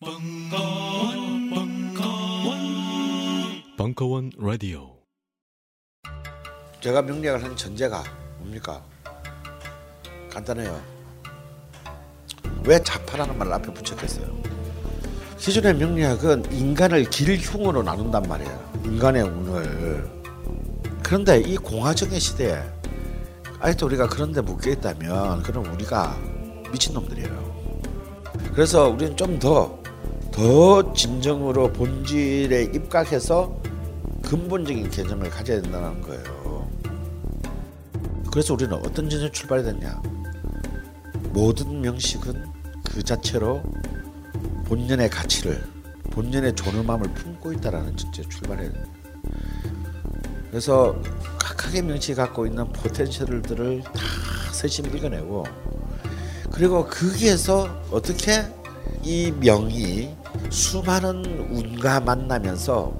벙커원, 벙커원, 벙커원 라디오. 제가 명리학을 한 전제가 뭡니까? 간단해요. 왜 자파라는 말을 앞에 붙였겠어요? 기존의 명리학은 인간을 길흉으로 나눈단 말이에요. 인간의 운을. 그런데 이 공화정의 시대에 아직도 우리가 그런데 묶여 있다면 그럼 우리가 미친놈들이에요. 그래서 우리는 좀더 더 진정으로 본질에 입각해서 근본적인 개념을 가져야 된다는 거예요. 그래서 우리는 어떤 전제 출발이 됐냐? 모든 명식은 그 자체로 본연의 가치를 본연의 존엄함을 품고 있다라는 전제 출발해야. 그래서 각각의 명식이 갖고 있는 포텐셜들을 다 세심 읽어내고 그리고 거기에서 어떻게 이 명이 수많은 운과 만나면서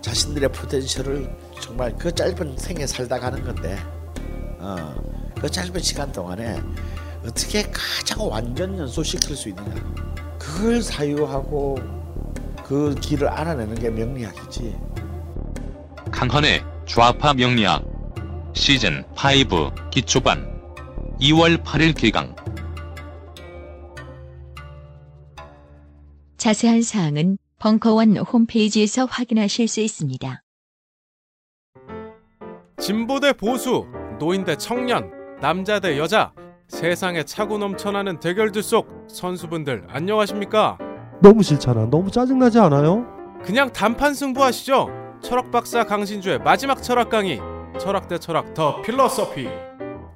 자신들의 포텐셜을 정말 그 짧은 생에 살다 가는 건데 어, 그 짧은 시간 동안에 어떻게 가장 완전 연소시킬 수 있느냐. 그걸 사유하고 그 길을 알아내는 게 명리학이지. 강헌의 좌파 명리학 시즌 5 기초반 2월 8일 개강 자세한 사항은 벙커원 홈페이지에서 확인하실 수 있습니다. 진보 대 보수, 노인 대 청년, 남자 대 여자, 세상에 차고 넘쳐나는 대결들 속 선수분들 안녕하십니까? 너무 싫잖아. 너무 짜증나지 않아요? 그냥 단판 승부하시죠. 철학 박사 강신주의 마지막 철학 강의, 철학 대 철학 The Philosophy.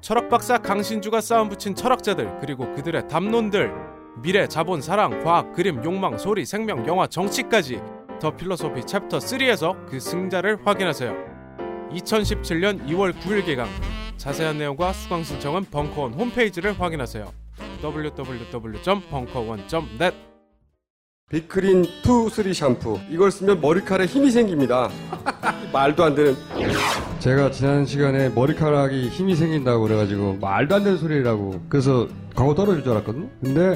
철학 박사 강신주가 싸움 붙인 철학자들 그리고 그들의 담론들, 미래, 자본, 사랑, 과학, 그림, 욕망, 소리, 생명, 영화, 정치까지 The Philosophy 챕터 3에서 그 승자를 확인하세요. 2017년 2월 9일 개강. 자세한 내용과 수강 신청은 벙커원 홈페이지를 확인하세요. www.벙커원.net 빅그린 투 쓰리 샴푸 이걸 쓰면 머리카락에 힘이 생깁니다 말도 안 되는 제가 지난 시간에 머리카락이 힘이 생긴다고 그래가지고 말도 안 되는 소리라고 그래서 광고 떨어질 줄 알았거든요 근데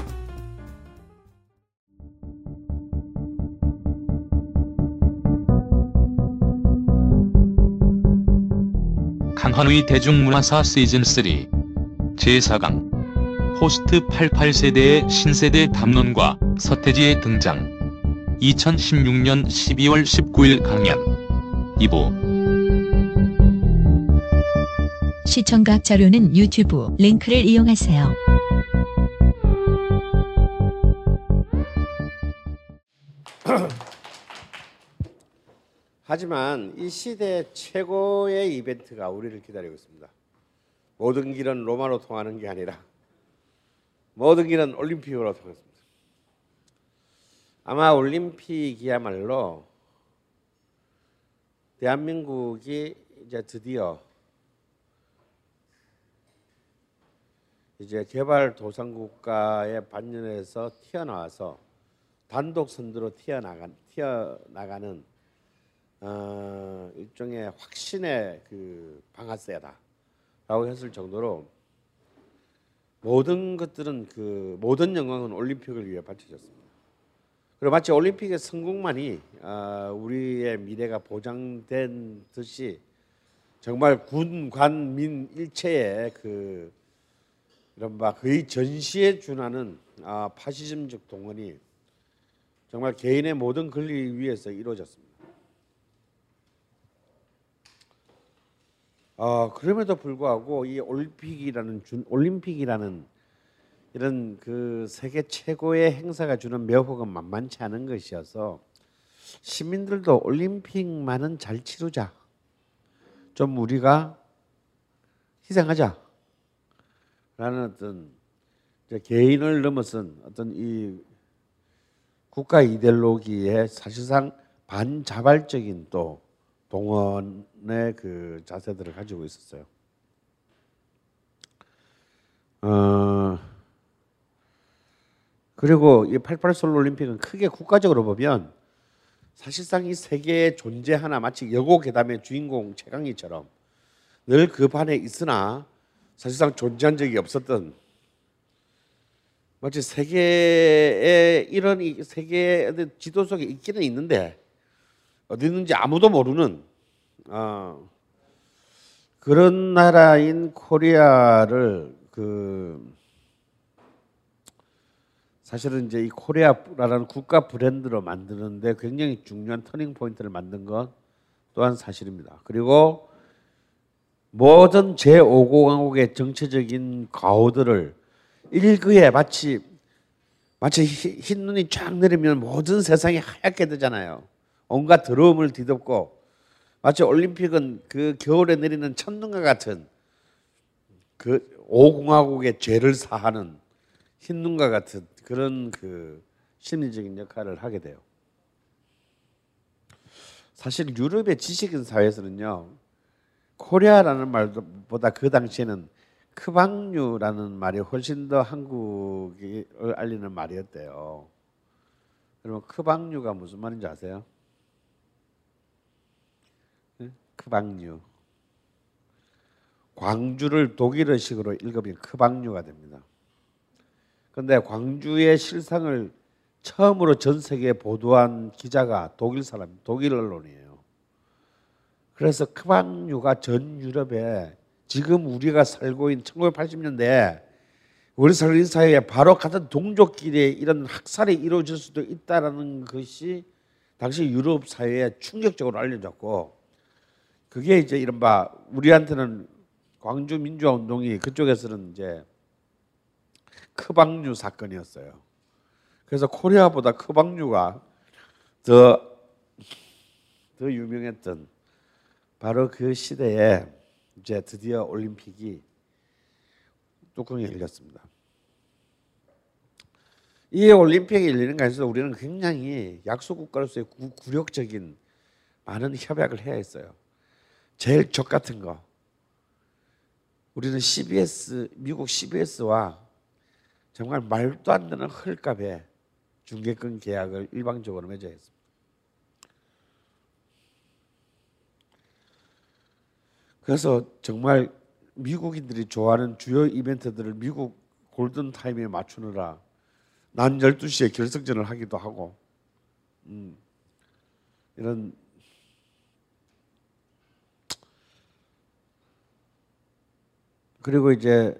강헌의 대중문화사 시즌 3 제4강. 포스트 88세대의 신세대 담론과 서태지의 등장. 2016년 12월 19일 강연. 2부. 시청각 자료는 유튜브 링크를 이용하세요. 하지만 이 시대 최고의 이벤트가 우리를 기다리고 있습니다. 모든 길은 로마로 통하는 게 아니라 모든 길은 올림픽으로 통했습니다. 아마 올림픽이야말로 대한민국이 이제 드디어 이제 개발 도상국가의 반열에서 튀어나와서 단독 선두로 튀어나간 튀어나가는 어, 일종의 확신의 그 방아쇠다라고 했을 정도로 모든 것들은 그 모든 영광은 올림픽을 위해 바쳐졌습니다. 그리고 마치 올림픽의 성공만이 어, 우리의 미래가 보장된 듯이 정말 군관민 일체의 그 이른바 거의 전시에 준하는 아, 파시즘적 동원이 정말 개인의 모든 권리 위해서 이루어졌습니다. 어, 그럼에도 불구하고 이 올림픽이라는 준, 올림픽이라는 이런 그 세계 최고의 행사가 주는 매혹은 만만치 않은 것이어서 시민들도 올림픽만은 잘 치르자. 좀 우리가 희생하자. 라는 어떤 개인을 넘어선 어떤 이 국가 이데올로기에 사실상 반자발적인 또 동원의 그 자세들을 가지고 있었어요. 어, 그리고 이 88 솔로 올림픽은 크게 국가적으로 보면 사실상 이 세계의 존재 하나 마치 여고 괴담의 주인공 최강희처럼 늘 그 반에 있으나 사실상 존재한 적이 없었던 마치 세계에 이런 이 세계의 지도 속에 있기는 있는데 어디 있는지 아무도 모르는 어, 그런 나라인 코리아를 그 사실은 이제 이 코리아라는 국가 브랜드로 만드는데 굉장히 중요한 터닝 포인트를 만든 것 또한 사실입니다. 그리고 모든 제5공화국의 정치적인 가오들을 일거에 마치 마치 흰 눈이 쫙 내리면 모든 세상이 하얗게 되잖아요. 온갖 더러움을 뒤덮고 마치 올림픽은 그 겨울에 내리는 첫눈과 같은 그 오공화국의 죄를 사하는 흰 눈과 같은 그런 그 심리적인 역할을 하게 돼요. 사실 유럽의 지식인 사회에서는요, 코리아라는 말보다 그 당시에는 크방쥬라는 말이 훨씬 더 한국을 알리는 말이었대요. 그러면 크방쥬가 무슨 말인지 아세요? 크방류. 광주를 독일어식으로 읽으면 크방류가 됩니다. 그런데 광주의 실상을 처음으로 전 세계에 보도한 기자가 독일 사람, 독일 언론이에요. 그래서 크방류가 전 유럽에 지금 우리가 살고 있는 1980년대 우리 살고 사회에 바로 같은 동족끼리 이런 학살이 이루어질 수도 있다라는 것이 당시 유럽 사회에 충격적으로 알려졌고 그게 이제 이른바 우리한테는 광주 민주화 운동이 그쪽에서는 이제 크방류 사건이었어요. 그래서 코리아보다 크방류가 더, 더 유명했던 바로 그 시대에 이제 드디어 올림픽이 뚜껑이 열렸습니다. 이 올림픽이 열리는 것에서 우리는 굉장히 약소국가로서의 굴욕적인 많은 협약을 해야 했어요. 제일 적 같은 거. 우리는 CBS 미국 CBS와 정말 말도 안 되는 헐값에 중계권 계약을 일방적으로 맺어야 했습니다. 그래서 정말 미국인들이 좋아하는 주요 이벤트들을 미국 골든 타임에 맞추느라 난 12시에 결승전을 하기도 하고 음, 이런 그리고 이제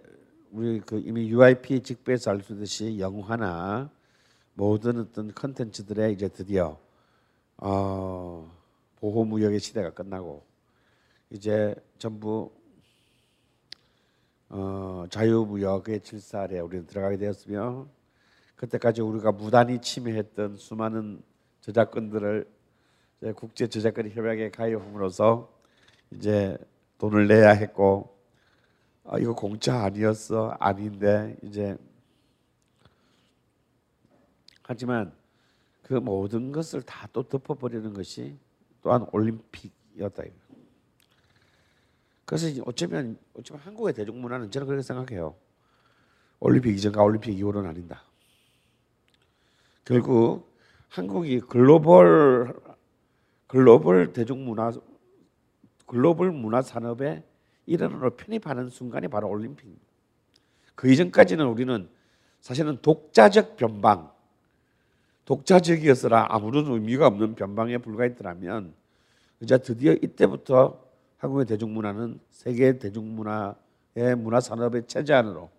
우리 그 이미 UIP 직배에서 알수 있듯이 영화나 모든 어떤 컨텐츠들에 이제 드디어 어, 보호 무역의 시대가 끝나고 이제 전부 어, 자유무역의 질서 에 우리는 들어가게 되었으며 그때까지 우리가 무단히 침해했던 수많은 저작권들을 국제 저작권 협약에 가입함으로써 이제 돈을 내야 했고 아, 이거 공짜 아니었어 아닌데 이제 하지만 그 모든 것을 다 또 덮어버리는 것이 또한 올림픽이었다. 그래서 어쩌면 어쩌면 한국의 대중문화는 저는 그렇게 생각해요. 올림픽 이전과 올림픽 이후로는 아닌다. 결국 한국이 글로벌 글로벌 대중문화 글로벌 문화 산업의 일원으로 편입하는 순간이 바로 올림픽입니다. 그 이전까지는 우리는 사실은 독자적 변방, 독자적이었으나 아무런 의미가 없는 변방에 불과했더라면 이제 드디어 이때부터 한국의 대중문화는 세계 대중문화의 문화 산업의 체제 안으로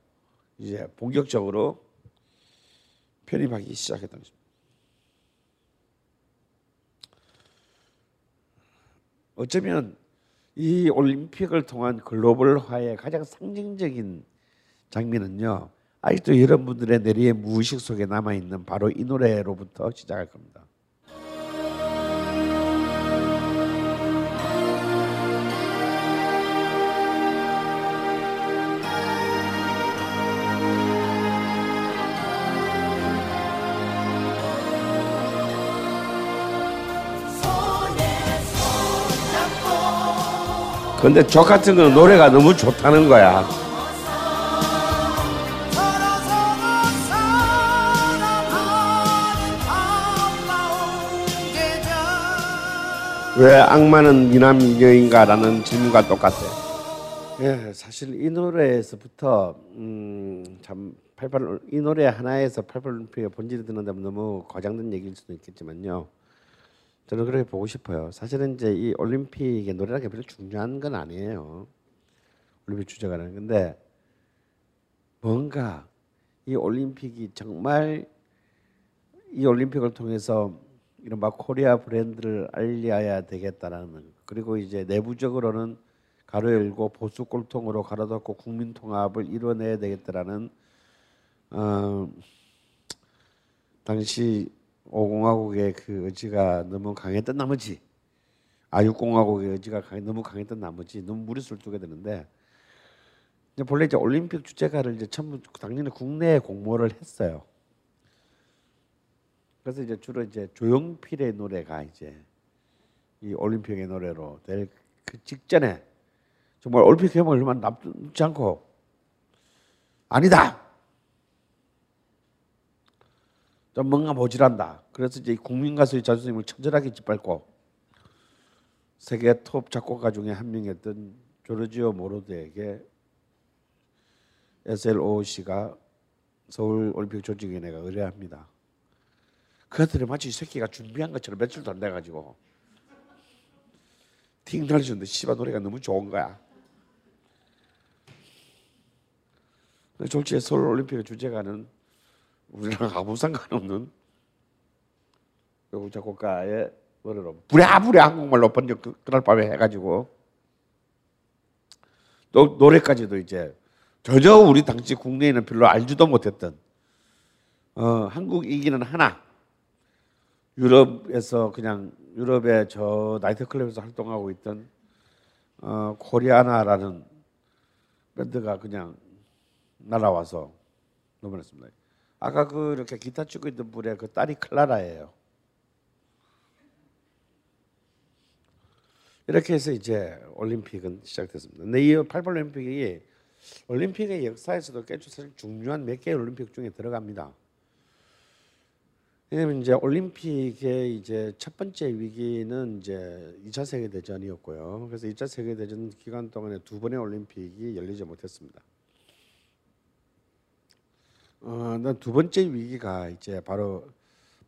이제 본격적으로 편입하기 시작했던 것입니다. 어쩌면 이 올림픽을 통한 글로벌화의 가장 상징적인 장면은요. 아직도 여러분들의 내리의 무의식 속에 남아 있는 바로 이 노래로부터 시작할 겁니다. 근데 저 같은 건 노래가 너무 좋다는 거야. 왜 악마는 미남 미녀인가라는 질문과 똑같아요. 예, 사실 이 노래에서부터 음, 참88이 노래 하나에서 88올림픽의 본질이 드는다면 너무 과장된 얘기일 수도 있겠지만요. 저는 그렇게 보고 싶어요. 사실은 이제 이 올림픽의 노래라는 게 별로 중요한 건 아니에요. 올림픽 주제가는 근데 뭔가 이 올림픽이 정말 이 올림픽을 통해서 이른바 코리아 브랜드를 알려야 되겠다라는 그리고 이제 내부적으로는 가로 열고 보수 꼴통으로 가로 닫고 국민 통합을 이뤄내야 되겠다라는 어, 당시 오공화국의 그 의지가 너무 강했던 나머지 아육공화국의 의지가 강해, 너무 강했던 나머지 너무 무리수를 두게 되는데 이제 본래 이제 올림픽 주제가를 이제 전부 당연히 국내에 공모를 했어요. 그래서 이제 주로 이제 조용필의 노래가 이제 이 올림픽의 노래로 될 그 직전에 정말 올림픽 개막을 얼마 남지 않고 아니다. 좀 뭔가 모질한다. 그래서 이제 국민 가수의 자존심을 처절하게 짓밟고 세계 톱 작곡가 중에 한 명이었던 조르지오 모로드에게 SLOC가 서울 올림픽 조직위원회가 의뢰합니다. 그들이 마치 이 새끼가 준비한 것처럼 며칠도 안 돼가지고 팅 날리는데 씨발 노래가 너무 좋은 거야. 졸지에 서울 올림픽의 주제가는 우리랑 아무 상관없는? 외국 작곡가의 노래로. 부랴부랴 한국말로 번역 그, 그날 밤에 해가지고. 또 노래까지도 이제 전혀 우리 당시 국내에는 별로 알지도 못했던 어, 한국 이기는 하나. 유럽에서 그냥 유럽의 저 나이트클럽에서 활동하고 있던 어, 코리아나라는 밴드가 그냥 날아와서 넘어졌습니다. 아까 그 이렇게 기타 치고 있던 분의 그 딸이 클라라예요. 이렇게 해서 이제 올림픽은 시작됐습니다. 근데 이 88올림픽이 올림픽의 역사에서도 꽤 사실 중요한 몇 개의 올림픽 중에 들어갑니다. 왜냐면 이제 올림픽의 이제 첫 번째 위기는 이제 2차 세계 대전이었고요. 그래서 2차 세계 대전 기간 동안에 두 번의 올림픽이 열리지 못했습니다. 어, 난두 번째 위기가 이제 바로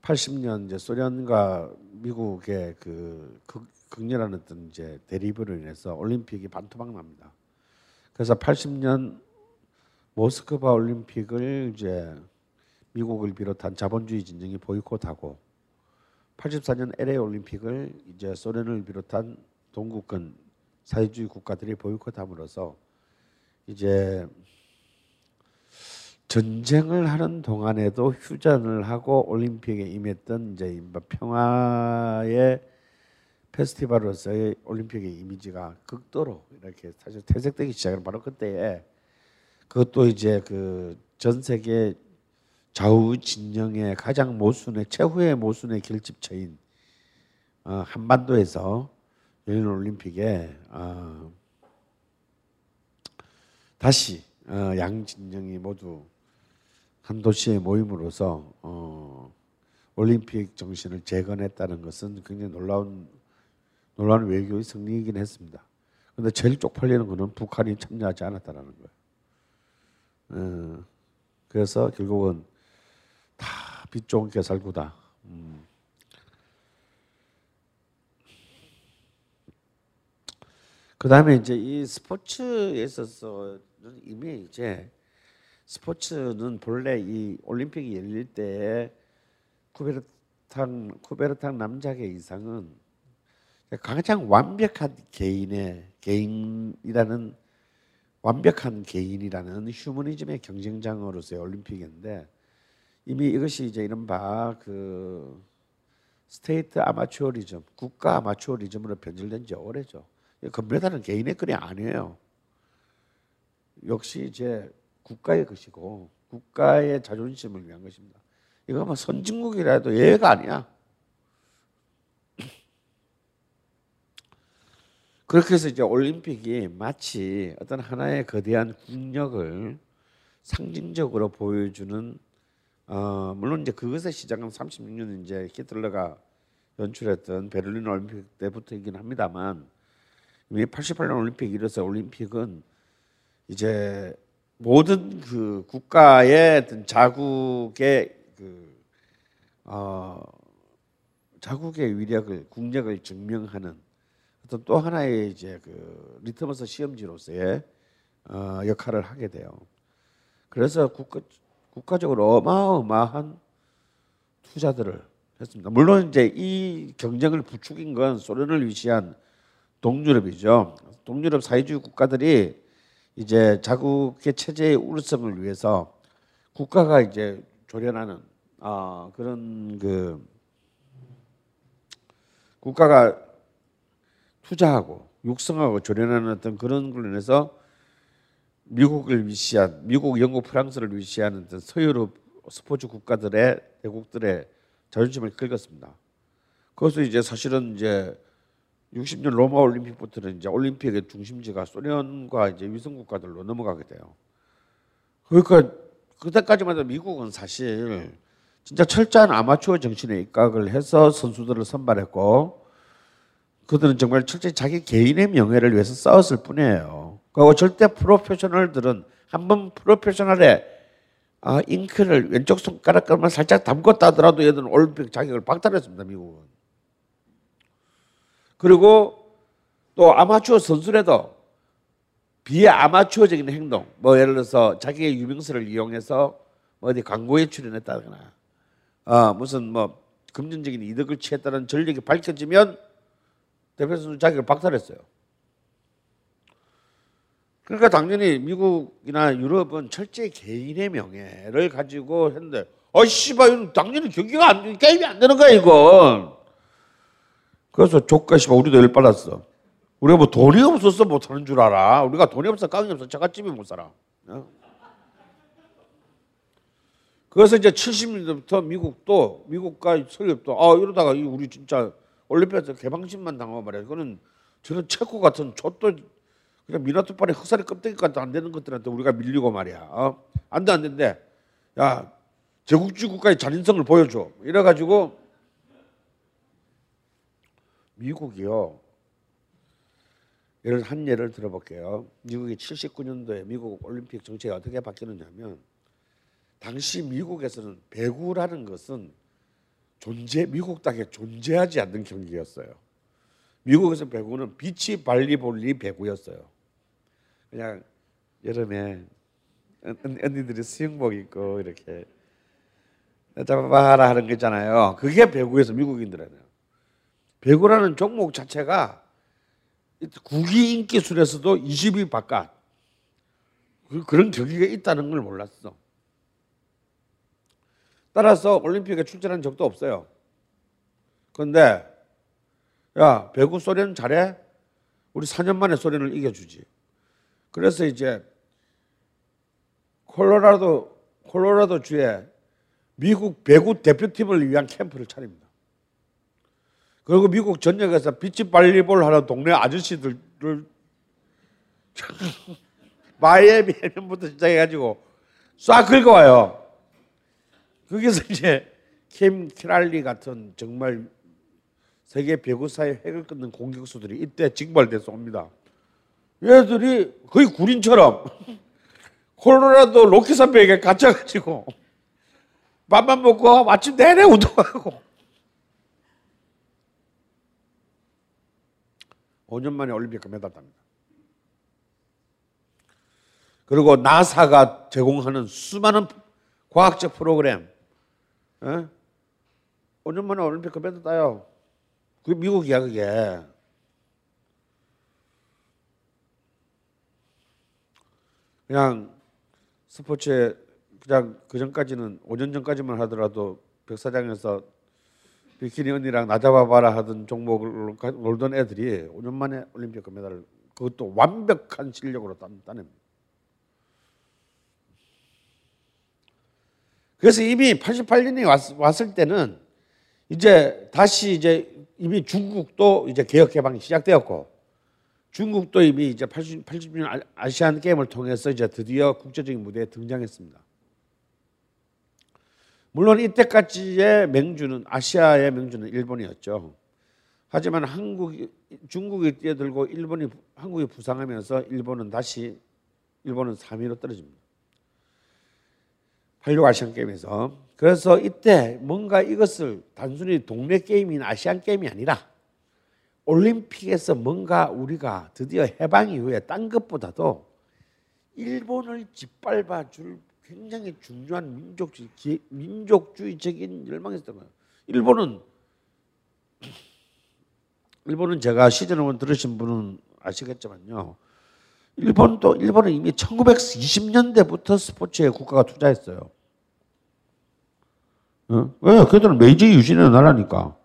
80년 이제 소련과 미국의 그 극, 극렬한 어떤 이제 대립으로 인해서 올림픽이 반토막 납니다. 그래서 80년 모스크바 올림픽을 이제 미국을 비롯한 자본주의 진영이 보이콧하고 84년 LA 올림픽을 이제 소련을 비롯한 동구권 사회주의 국가들이 보이콧함으로써 이제 전쟁을 하는 동안에도 휴전을 하고 올림픽에 임했던 이제 평화의 페스티벌로서의 올림픽의 이미지가 극도로 이렇게 사실 퇴색되기 시작한 바로 그때에 그것도 이제 그 전 세계 좌우 진영의 가장 모순의 최후의 모순의 결집처인 어, 한반도에서 열린 올림픽에 어, 다시 어, 양 진영이 모두 한 도시의 모임으로서 어, 올림픽 정신을 재건했다는 것은 굉장히 놀라운 놀라운 외교의 승리이긴 했습니다. 그런데 제일 쪽팔리는 것은 북한이 참여하지 않았다라는 거예요. 어, 그래서 결국은 다빛 좋은 개살구다. 음. 그 다음에 이제 이 스포츠에 있어서 이미 이제 스포츠는 본래 이 올림픽이 열릴 때 쿠베르탕 쿠베르탕 남작의 이상은 가장 완벽한 개인의 개인이라는 완벽한 개인이라는 휴머니즘의 경쟁장으로서의 올림픽인데 이미 이것이 이제 이른바 그 state amateurism, 국가 아마추어리즘으로 변질된 지 오래죠. 금메달은 개인의 것이 아니에요. 역시 이제 국가의 것이고 국가의 자존심을 위한 것입니다. 이거 뭐 선진국이라도 예외가 아니야. 그렇게 해서 이제 올림픽이 마치 어떤 하나의 거대한 국력을 상징적으로 보여주는 어 물론 이제 그것의 시작은 36년 이제 히틀러가 연출했던 베를린 올림픽 때부터이긴 합니다만 이미 88년 올림픽 이래서 올림픽은 이제 모든 그 국가의 자국의 그 어, 자국의 위력을 국력을 증명하는 어떤 또 하나의 이제 그 리트머스 시험지로서의 어, 역할을 하게 돼요. 그래서 국가 국가적으로 어마어마한 투자들을 했습니다. 물론 이제 이 경쟁을 부추긴 건 소련을 위시한 동유럽이죠. 동유럽 사회주의 국가들이 이제 자국의 체제의 우르성을 위해서 국가가 이제 조련하는 아 그런 그 국가가 투자하고 육성하고 조련하는 어떤 그런 걸로 인해서 미국을 위시한 미국, 영국, 프랑스를 위시하는 어떤 서유럽 스포츠 국가들의 대국들의 자존심을 긁었습니다. 그것도 이제 사실은 이제 60년 로마 올림픽부터는 이제 올림픽의 중심지가 소련과 이제 위성 국가들로 넘어가게 돼요. 그러니까 그때까지만 해도 미국은 사실 진짜 철저한 아마추어 정신에 입각을 해서 선수들을 선발했고 그들은 정말 철저히 자기 개인의 명예를 위해서 싸웠을 뿐이에요. 그리고 절대 프로페셔널들은 한 번 프로페셔널에 아, 잉크를 왼쪽 손가락만 살짝 담궜다 하더라도 얘들은 올림픽 자격을 박탈했습니다. 미국은. 그리고 또 아마추어 선수라도 비아마추어적인 행동, 뭐 예를 들어서 자기의 유명세를 이용해서 뭐 어디 광고에 출연했다거나, 어, 무슨 뭐 금전적인 이득을 취했다는 전력이 밝혀지면 대표 선수 자격을 박탈했어요. 그러니까 당연히 미국이나 유럽은 철저히 개인의 명예를 가지고 했는데, 어, 씨발, 당연히 경기가 안, 게임이 안 되는 거야, 이건. 그래서 조카 씨발, 우리도 열 받았어. 우리가 뭐 돈이 없어서 못하는 줄 알아. 우리가 돈이 없어, 깡이 없어, 자갓집이 못 살아. 어? 그래서 이제 70년대부터 미국도, 미국과 서유럽도, 아, 이러다가 우리 진짜 올림픽에서 개방신만 당하고 말이야. 그거는 저는 체코 같은 좆도 그냥 미나토파리 흑살이 껍데기까지 안 되는 것들한테 우리가 밀리고 말이야. 어? 안 돼, 안 된대. 야, 제국주의 국가의 잔인성을 보여줘. 이래가지고 미국이요. 예를 한 예를 들어볼게요. 미국이 79년도에 미국 올림픽 정책이 어떻게 바뀌느냐면 당시 미국에서는 배구라는 것은 존재 미국 땅에 존재하지 않는 경기였어요. 미국에서 배구는 비치 발리볼리 배구였어요. 그냥 여름에 언니들이 수영복 입고 이렇게 잡아봐라 하는 거 있잖아요. 그게 배구에서 미국인들이에요. 배구라는 종목 자체가 국위 인기술에서도 20위 바깥 그런 경기가 있다는 걸 몰랐어. 따라서 올림픽에 출전한 적도 없어요. 그런데 야 배구 소련 잘해? 우리 4년 만에 소련을 이겨주지. 그래서 이제 콜로라도 콜로라도 주에 미국 배구 대표팀을 위한 캠프를 차립니다. 그리고 미국 전역에서 비치 발리볼 하는 동네 아저씨들을 마이애미 해변부터 시작해가지고 싹 긁어와요. 거기서 이제 캠 키랄리 같은 정말 세계 배구사의 획을 끊는 공격수들이 이때 징발돼서 옵니다. 얘들이 거의 구린처럼 콜로라도 로키 선배에게 갇혀가지고 밥만 먹고 아침 내내 운동하고 5년 만에 올림픽 금메달 답니다. 그리고 나사가 제공하는 수많은 과학적 프로그램 에? 5년 만에 올림픽 금메달 따요. 그게 미국이야 그게. 그냥 스포츠에 그냥 그 전까지는 5년 전까지만 하더라도 백사장에서 비키니 언니랑 나 잡아봐라 하던 종목을 놀던 애들이 5년 만에 올림픽 금메달을 그것도 완벽한 실력으로 따냅니다. 그래서 이미 88년이 왔, 왔을 때는 이제 다시 이제 이미 중국도 이제 개혁 개방이 시작되었고 중국도 이미 이제 80, 80년 아시안 게임을 통해서 이제 드디어 국제적인 무대에 등장했습니다. 물론 이때까지의 맹주는 아시아의 맹주는 일본이었죠. 하지만 한국 중국이 뛰어들고 일본이 한국이 부상하면서 일본은 다시 일본은 3위로 떨어집니다. 86 아시안 게임에서 그래서 이때 뭔가 이것을 단순히 동네 게임인 아시안 게임이 아니라 올림픽에서 뭔가 우리가 드디어 해방 이후에 딴 것보다도 일본을 짓밟아 줄 굉장히 중요한 민족주의, 민족주의적인 열망이 있었던 거예요. 일본은 일본은 제가 시즌 원 들으신 분은 아시겠지만요. 일본도 일본은 이미 1920년대부터 스포츠에 국가가 투자했어요. 어? 왜? 그들은 메이지 유신의 나라니까.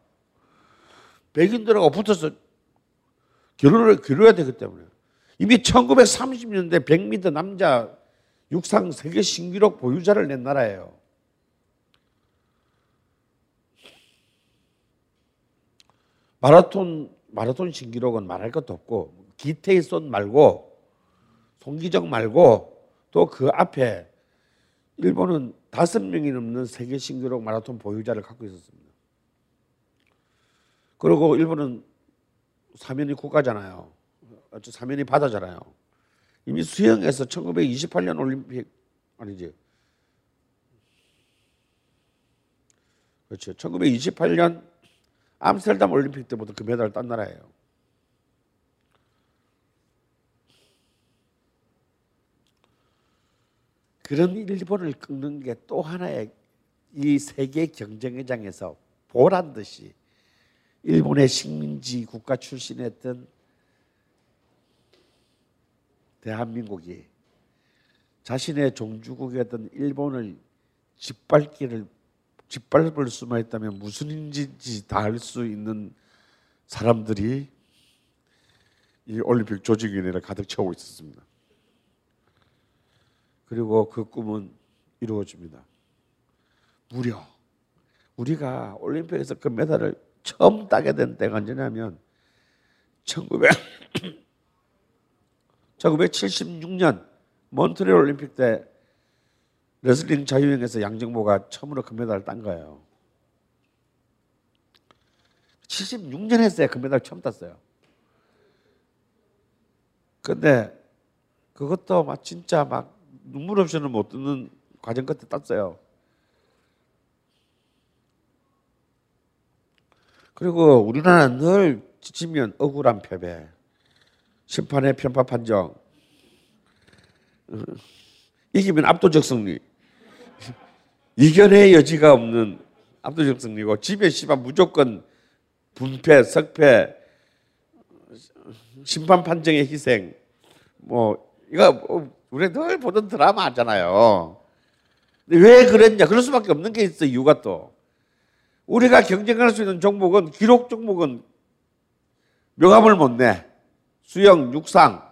백인들하고 붙어서 결혼을 겨뤄야 되기 때문에 이미 1930년대 100m 남자 육상 세계 신기록 보유자를 낸 나라예요. 마라톤 마라톤 신기록은 말할 것도 없고 기태이손 말고 송기정 말고 또 그 앞에 일본은 다섯 명이 넘는 세계 신기록 마라톤 보유자를 갖고 있었습니다. 그리고 일본은 사면이 국가잖아요. 사면이 바다잖아요. 이미 수영에서 1928년 올림픽 아니지. 그렇죠. 1928년 암스테르담 올림픽 때부터 금메달을 딴 나라예요. 그런 일본을 꺾는 게 또 하나의 이 세계 경쟁의 장에서 보란 듯이 일본의 식민지 국가 출신이었던 대한민국이 자신의 종주국이었던 일본을 짓밟기를 짓밟을 수만 있다면 무슨 인지 다할수 있는 사람들이 이 올림픽 조직위원회를 가득 채우고 있었습니다. 그리고 그 꿈은 이루어집니다. 무려 우리가 올림픽에서 그 메달을 처음 따게 된 때가 언제냐면 1900 1976년 몬트리올 올림픽 때 레슬링 자유형에서 양정모가 처음으로 금메달을 딴 거예요. 76년 했어요. 금메달 처음 땄어요. 근데 그것도 막 진짜 막 눈물 없이는 못 듣는 과정 끝에 땄어요. 그리고 우리나라는 늘 지치면 억울한 패배, 심판의 편파 판정, 어, 이기면 압도적 승리, 이견의 여지가 없는 압도적 승리고 집에 씨발 무조건 분패, 석패, 심판 판정의 희생, 뭐 이거 뭐 우리 늘 보던 드라마잖아요. 왜 그랬냐? 그럴 수밖에 없는 게 있어 이유가 또. 우리가 경쟁할 수 있는 종목은 기록 종목은 명함을 못 내. 수영, 육상,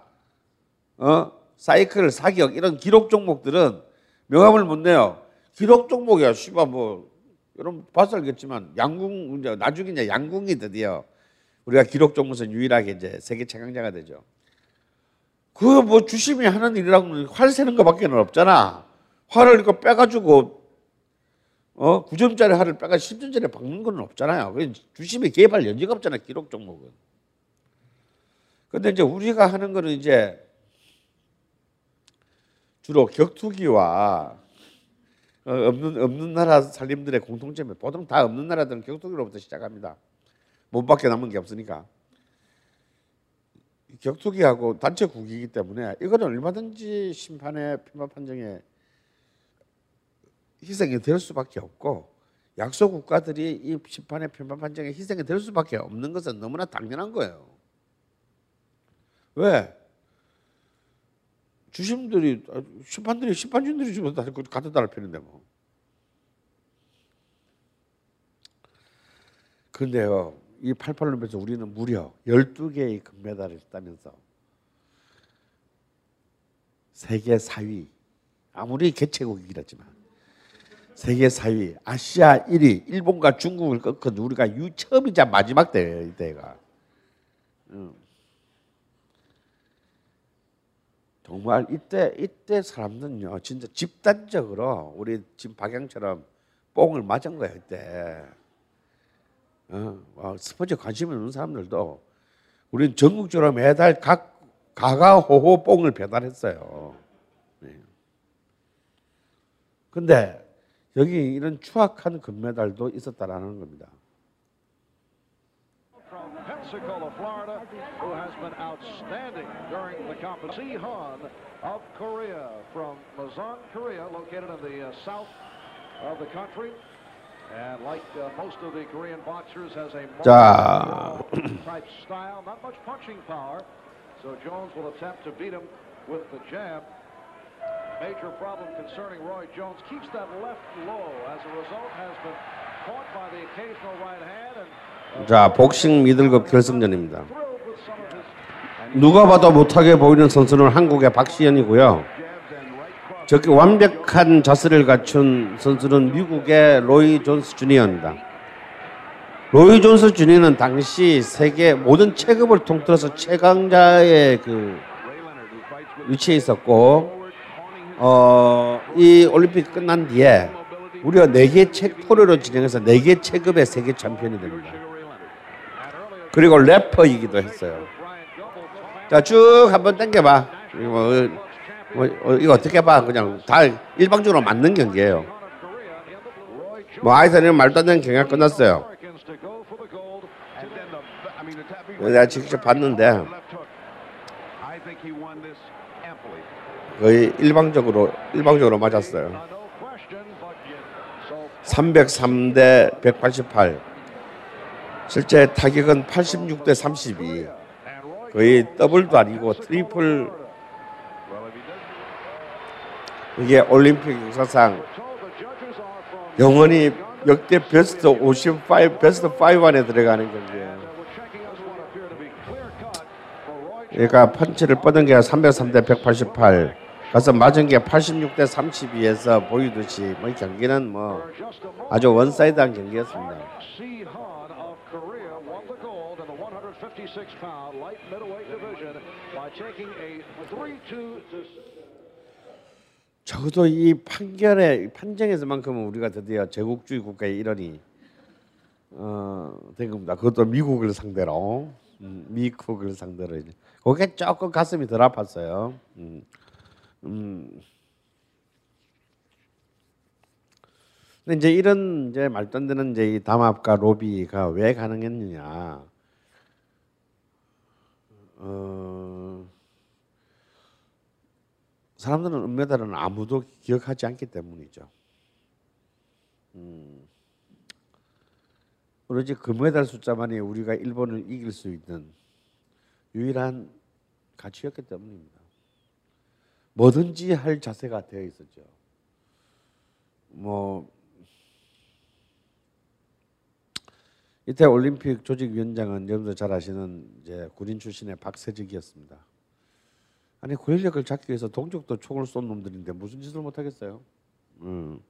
어, 사이클, 사격 이런 기록 종목들은 명함을 못 내요. 기록 종목이야. 씨발 뭐 여러분 봐서 알겠지만 양궁 이제 나중에 이제 양궁이 드디어 우리가 기록 종목에서 유일하게 이제 세계 최강자가 되죠. 그 뭐 주심이 하는 일이라고는 활 세는 것밖에 없잖아. 활을 이거 빼가지고 어 9점짜리 활을 빼가 10점짜리 박는 건 없잖아요. 그 주심이 개입할 여지가 없잖아 기록 종목은. 근데 이제 우리가 하는 거는 이제 주로 격투기와 어, 없는 없는 나라 살림들의 공통점이 보통 다 없는 나라들은 격투기로부터 시작합니다. 몸밖에 남은 게 없으니까. 격투기하고 단체 국이기 때문에 이거는 얼마든지 심판의 피마 판정에 희생이 될 수밖에 없고 약소 국가들이 이 심판의 편판 판정에 희생이 될 수밖에 없는 것은 너무나 당연한 거예요. 왜? 주심들이 심판들이 심판진들이 주면 다 같은 나라 편인데 뭐. 그런데요, 이 88올림픽에서 우리는 무려 12개의 금메달을 따면서 세계 4위, 아무리 개최국이라지만 세계 4위, 아시아 1위, 일본과 중국을 꺾은 우리가 유 처음이자 마지막 대회가. 정말 이때 이때 사람들은요 진짜 집단적으로 우리 지금 박영처럼 뽕을 맞은 거야 이때. 어, 어, 스포츠 관심 있는 사람들도 우리는 전국적으로 매달 각 가가호호 뽕을 배달했어요. 네. 근데 여기 이런 추악한 금메달도 있었다라는 겁니다. Pensacola, Florida, who has been outstanding during the competition. Sihan of Korea, from Mazan, Korea, located in the uh, south of the country. And like uh, most of the Korean boxers, has a 자. type style, not much punching power. So Jones will attempt to beat him with the jab. Major problem concerning Roy Jones keeps that left low. As a result, has been caught by the occasional right hand and 자, 복싱 미들급 결승전입니다. 누가 봐도 못하게 보이는 선수는 한국의 박시현이고요. 저렇게 완벽한 자세를 갖춘 선수는 미국의 로이 존스 주니어입니다. 로이 존스 주니어는 당시 세계 모든 체급을 통틀어서 최강자의 그 위치에 있었고, 어, 이 올림픽 끝난 뒤에 우리가 네개 책 포로로 진행해서 네개 체급의 세계 챔피언이 됩니다. 그리고 래퍼이기도 했어요. 자, 쭉 한번 당겨봐. 뭐, 뭐, 어, 이거 어떻게 봐? 그냥 다 일방적으로 맞는 경기예요. 뭐 아이선은 말도 안 되는 경기가 끝났어요. 내가 직접 봤는데 거의 일방적으로 일방적으로 맞았어요. 303대 188. 실제 타격은 86대 32. 거의 더블도 아니고 트리플. 이게 올림픽 역사상 영원히 역대 베스트 55, 베스트 5 안에 들어가는 경기예요. 그러니까 펀치를 뻗은 게 303대 188. 가서 맞은 게 86대 32에서 보이듯이 뭐 경기는 뭐 아주 one-side한 경기였습니다. 156 pound light middleweight division by taking a 3-2 적어도 이 판결의 판정에서만큼은 우리가 드디어 제국주의 국가의 일원이 어, 된 겁니다. 그것도 미국을 상대로 음, 미국을 상대로 이제 그게 조금 가슴이 덜 아팠어요. 음, 음. 근데 이제 이런 이제 말도 안 되는 이제 이 담합과 로비가 왜 가능했느냐? 어, 사람들은 은메달은 아무도 기억하지 않기 때문이죠. 음, 오로지 금메달 숫자만이 우리가 일본을 이길 수 있는 유일한 가치였기 때문입니다. 뭐든지 할 자세가 되어 있었죠. 뭐 이때 올림픽 조직위원장은 여러분들 잘 아시는 이제 군인 출신의 박세직이었습니다. 아니 권력을 잡기 위해서 동족도 총을 쏜 놈들인데 무슨 짓을 못 하겠어요? 음.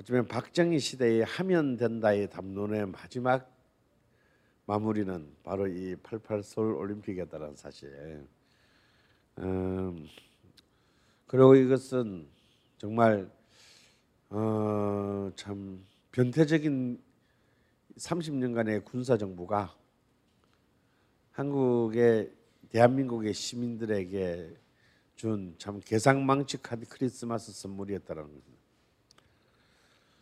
어쩌면 박정희 시대에 하면 된다의 담론의 마지막 마무리는 바로 이 88 서울 올림픽이었다는 사실. 음. 그리고 이것은 정말 어, 참 변태적인 30년간의 군사 정부가 한국의 대한민국의 시민들에게 준 참 개상망측한 크리스마스 선물이었다는 겁니다.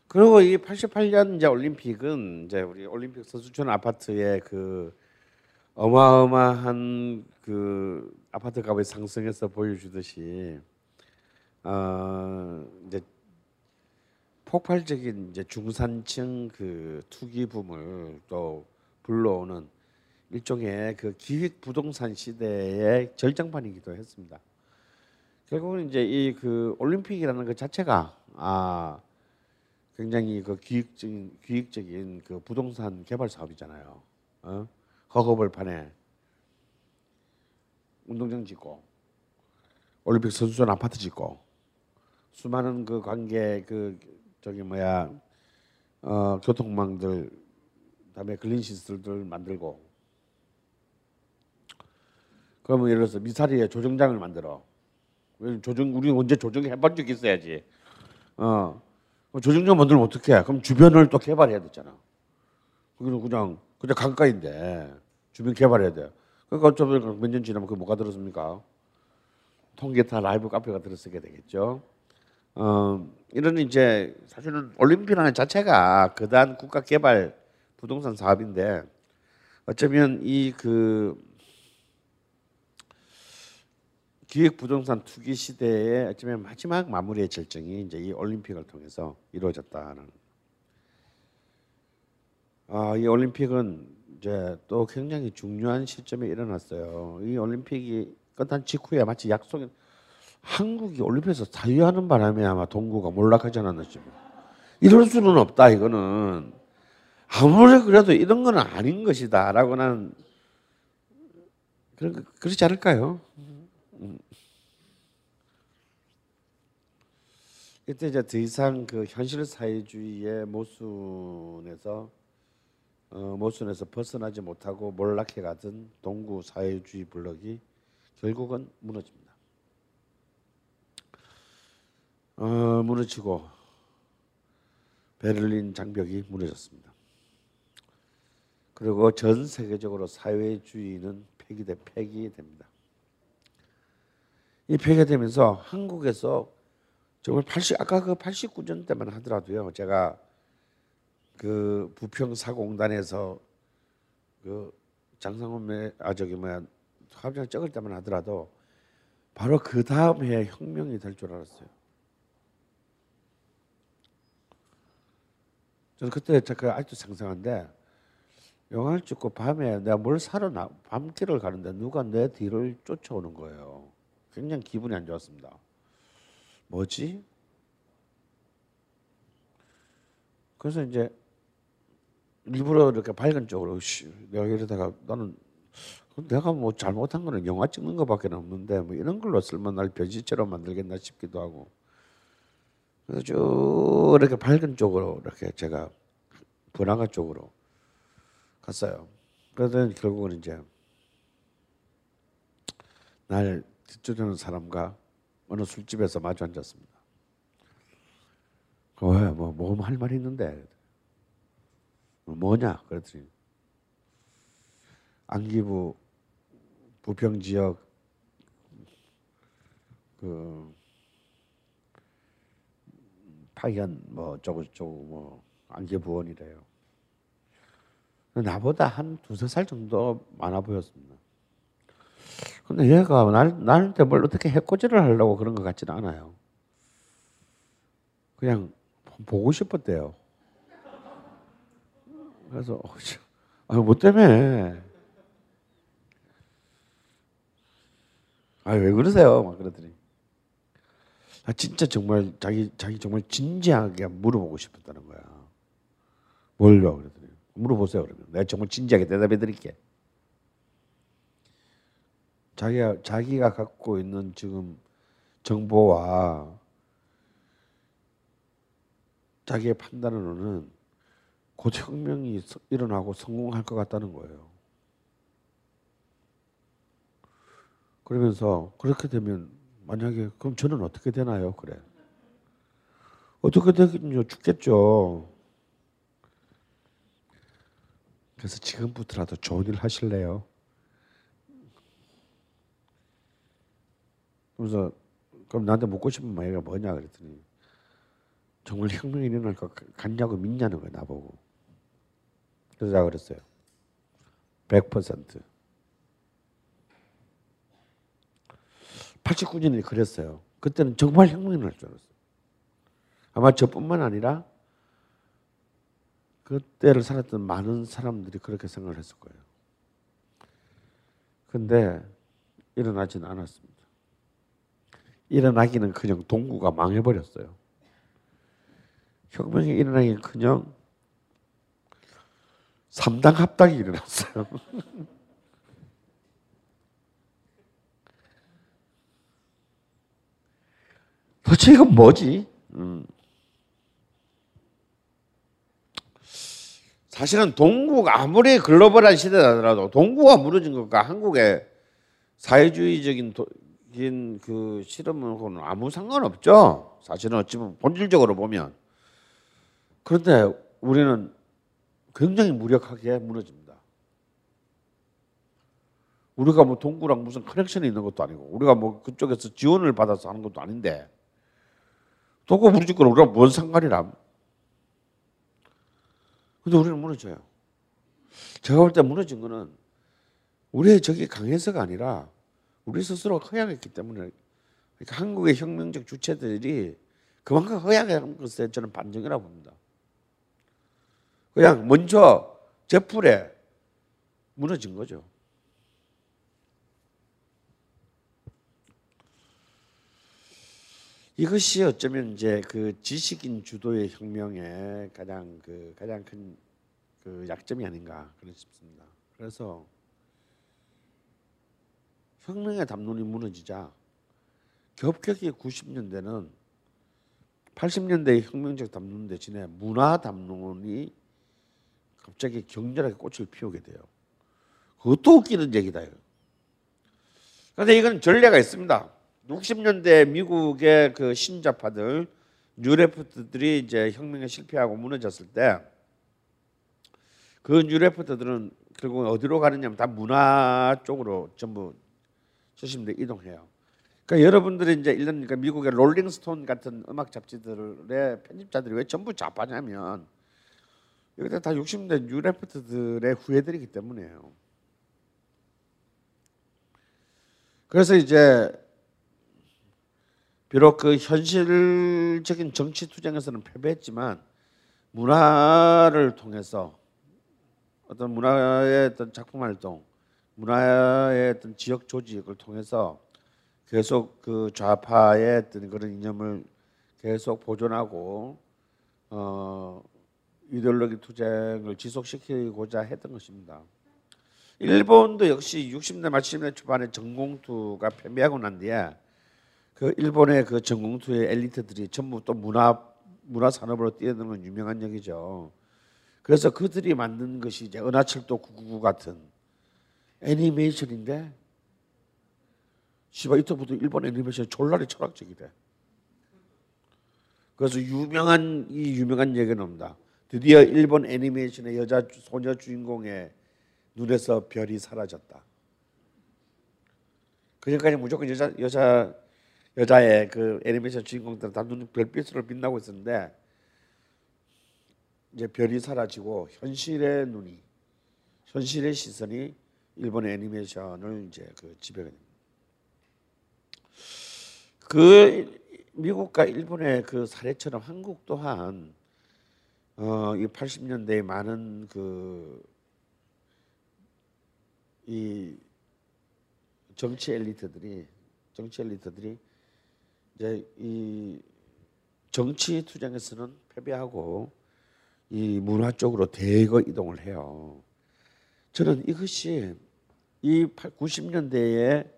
그리고 이 88년 이제 올림픽은 이제 우리 올림픽 선수촌 아파트의 그 어마어마한 그 아파트 값이 상승해서 보여주듯이 어 이제 폭발적인 이제 중산층 그 투기 붐을 또 불러오는 일종의 그 기획 부동산 시대의 절정판이기도 했습니다. 결국은 이제 이 그 올림픽이라는 그 자체가 아 굉장히 그 기획적인 기획적인 그 부동산 개발 사업이잖아요. 어? 허허벌판에 운동장 짓고 올림픽 선수촌 아파트 짓고 수많은 그 관계 그 저기 뭐야 어 교통망들 그다음에 근린 시설들 만들고 그러면 예를 들어서 미사리에 조정장을 만들어 조정 우리 언제 조정해 본 적 있어야지. 어 조정력 만들면 어떻게? 그럼 주변을 또 개발해야 되잖아. 그기는 그냥 그냥 강가인데 주변 개발해야 돼. 그러니까 어쩌면 몇 년 지나면 그 뭐가 들었습니까? 통계타 라이브 카페가 들었게 되겠죠. 어, 이런 이제 사실은 올림픽이라는 자체가 그다음 국가 개발 부동산 사업인데 어쩌면 이 그 기획 부동산 투기 시대의 어쩌면 마지막 마무리의 절정이 이제 이 올림픽을 통해서 이루어졌다는. 아, 이 올림픽은 이제 또 굉장히 중요한 시점에 일어났어요. 이 올림픽이 끝난 직후에 마치 약속인 한국이 올림픽에서 자유하는 바람에 아마 동구가 몰락하지 않았나 싶어요. 이럴 수는 없다 이거는 아무리 그래도 이런 건 아닌 것이다라고 나는 그런 그렇지 않을까요? 음. 이때 이제 더 이상 그 현실 사회주의의 모순에서 어, 모순에서 벗어나지 못하고 몰락해 가던 동구 사회주의 블록이 결국은 무너집니다. 어, 무너지고 베를린 장벽이 무너졌습니다. 그리고 전 세계적으로 사회주의는 폐기돼 폐기됩니다. 이 폐기되면서 한국에서 정말 80 아까 그 89년 때만 하더라도요. 제가 그 부평사공단에서 그 장상훈의 아 저기 뭐야 합장 적을 때만 하더라도 바로 그 다음 해에 혁명이 될 줄 알았어요. 저는 그때 제가 아직도 상상한데 영화를 찍고 밤에 내가 뭘 사러 나, 밤길을 가는데 누가 내 뒤를 쫓아오는 거예요. 굉장히 기분이 안 좋았습니다. 뭐지? 그래서 이제 일부러 이렇게 밝은 쪽으로 내가 이러다가 나는 내가 뭐 잘못한 거는 영화 찍는 것밖에 없는데 뭐 이런 걸로 날 변시처럼 만들겠나 싶기도 하고 그래서 쭉 이렇게 밝은 쪽으로 이렇게 제가 번화가 쪽으로 갔어요. 그러더니 결국은 이제 날 뒤쫓는 사람과 어느 술집에서 마주 앉았습니다. 왜, 뭐, 뭐, 할 말이 있는데. 뭐냐? 그랬더니, 안기부 부평 지역 그 파견 뭐 어쩌고 저쩌고 뭐 안개부원이래요. 나보다 한 두세 살 정도 많아 보였습니다. 근데 얘가 날, 나한테 뭘 어떻게 해코지를 하려고 그런 것 같지는 않아요. 그냥 보고 싶었대요. 그래서, 어, 아, 뭐 때문에? 아, 왜 그러세요? 막 그러더니. 아, 진짜 정말 자기, 자기 정말 진지하게 물어보고 싶었다는 거야. 뭘요? 그러더니. 물어보세요, 그러면. 내가 정말 진지하게 대답해 드릴게. 자기가, 자기가 갖고 있는 지금 정보와 자기의 판단으로는 곧 혁명이 일어나고 성공할 것 같다는 거예요. 그러면서 그렇게 되면 만약에 그럼 저는 어떻게 되나요? 그래. 어떻게 되겠요? 죽겠죠. 그래서 지금부터라도 좋은 일 하실래요? 그래서 그럼 나한테 묻고 싶은 말이 뭐냐 그랬더니 정말 혁명이 일어날 것 같냐고 믿냐는 거야 나보고. 그래서 내가 그랬어요. 100%. 89년에 그랬어요. 그때는 정말 혁명이 날줄 알았어요. 아마 저뿐만 아니라 그때를 살았던 많은 사람들이 그렇게 생각을 했을 거예요. 근데 일어나지는 않았습니다. 일어나기는 그냥 동구가 망해버렸어요. 혁명이 일어나기는 그냥 삼당 합당이 일어났어요. 도대체 이건 뭐지? 음. 사실은 동구가 아무리 글로벌한 시대라도 동구가 무너진 것과 한국의 사회주의적인 도, 그 실험하고는 아무 상관없죠. 사실은 어찌 보면 본질적으로 보면 그런데 우리는 굉장히 무력하게 무너집니다. 우리가 뭐 동구랑 무슨 커넥션이 있는 것도 아니고 우리가 뭐 그쪽에서 지원을 받아서 하는 것도 아닌데 무너질 건 우리가 뭔 상관이람? 근데 우리는 무너져요. 제가 볼 때 무너진 거는 우리의 적이 강해서가 아니라 우리 스스로가 허약했기 때문에 그러니까 한국의 혁명적 주체들이 그만큼 허약한 것에 저는 반정이라고 봅니다. 그냥 먼저 제풀에 무너진 거죠. 이것이 어쩌면 이제 그 지식인 주도의 혁명의 가장 그 가장 큰 그 약점이 아닌가 그런 싶습니다. 그래서 혁명의 담론이 무너지자 겹겹이 90년대는 80년대의 혁명적 담론 대신에 문화 담론이 갑자기 격렬하게 꽃을 피우게 돼요. 그것도 웃기는 얘기다. 그런데 이건 전례가 있습니다. 60년대 미국의 그 신자파들 뉴레프트들이 이제 혁명에 실패하고 무너졌을 때 그 뉴레프트들은 결국 어디로 가느냐면 다 문화 쪽으로 전부 수십대 이동해요. 그러니까 여러분들이 이제 이런 그러니까 미국의 롤링스톤 같은 음악 잡지들의 편집자들이 왜 전부 좌파냐면 여기다 다 60대 뉴레프트들의 후예들이기 때문에요. 그래서 이제 비록 그 현실적인 정치 투쟁에서는 패배했지만 문화를 통해서 어떤 문화의 어떤 작품 활동, 문화의 어떤 지역 조직을 통해서 계속 그 좌파의 어떤 그런 이념을 계속 보존하고 어 이데올로기 투쟁을 지속시키고자 했던 것입니다. 일본도 역시 60대 말 70대 초반에 전공투가 패배하고 난 뒤에 그 일본의 그 전공투의 엘리트들이 전부 또 문화 문화 산업으로 뛰어드는 건 유명한 얘기죠. 그래서 그들이 만든 것이 이제 은하철도 999 같은 애니메이션인데 시바 이때부터 일본 애니메이션이 졸라리 철학적이 돼. 그래서 유명한 이 유명한 얘기는 옵니다. 드디어 일본 애니메이션의 여자 소녀 주인공의 눈에서 별이 사라졌다. 그전까지 무조건 여자 여자 여자의 그 애니메이션 주인공들은 다 눈이 별빛으로 빛나고 있었는데 이제 별이 사라지고 현실의 눈이 현실의 시선이 일본의 애니메이션을 이제 그 지배가 됩니다. 그 미국과 일본의 그 사례처럼 한국 또한 어, 이 80년대에 많은 그 이 정치 엘리트들이 정치 엘리트들이 이제 이 정치 투쟁에서는 패배하고 이 문화 쪽으로 대거 이동을 해요. 저는 이것이 이 90년대에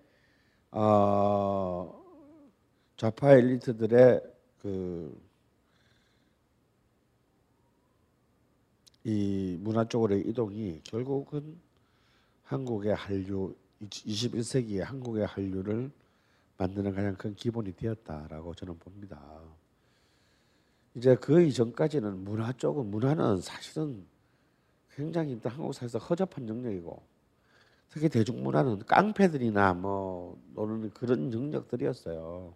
어, 좌파 엘리트들의 그 이 문화 쪽으로의 이동이 결국은 한국의 한류 21세기의 한국의 한류를 만드는 가장 큰 기본이 되었다라고 저는 봅니다. 이제 그 이전까지는 문화 쪽은 문화는 사실은 굉장히 한국 사회에서 허접한 영역이고 특히 대중문화는 깡패들이나 뭐 노는 그런 영역들이었어요.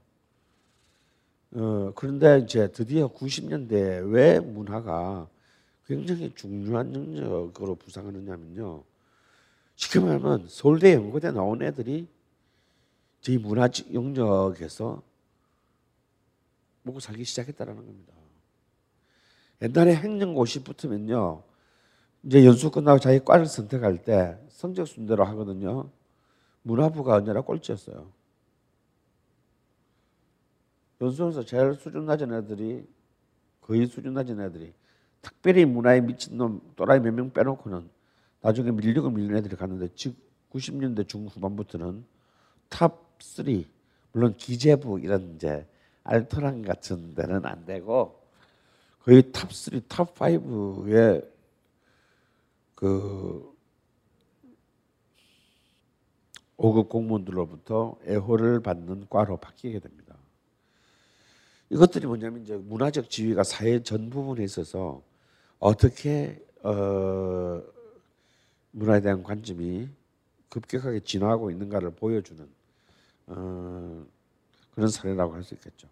어, 그런데 이제 드디어 90년대 왜 문화가 굉장히 중요한 영역으로 부상하느냐면요. 쉽게 말하면 서울대 연고대 나온 애들이 저희 문화 영역에서 먹고 살기 시작했다라는 겁니다. 옛날에 행정고시 붙으면요. 이제 연수 끝나고 자기 과를 선택할 때 성적 순대로 하거든요. 문화부가 언제나 꼴찌였어요. 연수에서 제일 수준 낮은 애들이 거의 수준 낮은 애들이 특별히 문화에 미친 놈 또라이 몇 명 빼놓고는 나중에 밀리고 밀린 애들이 갔는데 즉 90년대 중후반부터는 top 3, 물론 기재부 이런 이제 알토란 같은 데는 안 되고 거의 top 3, top 5에 그 5급 공무원들로부터 애호를 받는 과로 바뀌게 됩니다. 이것들이 뭐냐면 이제 문화적 지위가 사회 전 부분에 있어서 어떻게 어, 문화에 대한 관점이 급격하게 진화하고 있는가를 보여주는 어, 그런 사례라고 할 수 있겠죠.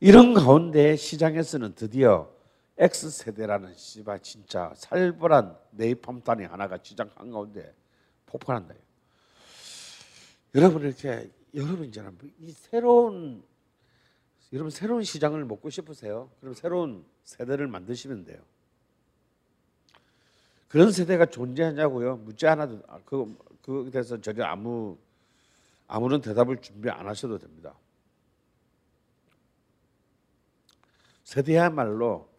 이런 가운데 시장에서는 드디어 X 세대라는 씨발 진짜 살벌한 네이팜단이 하나가 시장 한 가운데 폭발한다. 여러분 이렇게 여러분 이제 이 새로운 여러분 새로운 시장을 먹고 싶으세요? 그럼 새로운 세대를 만드시면 돼요. 그런 세대가 존재하냐고요? 묻지 않아도 아, 그 그에 대해서 전혀 아무 아무런 대답을 준비 안 하셔도 됩니다. 세대야말로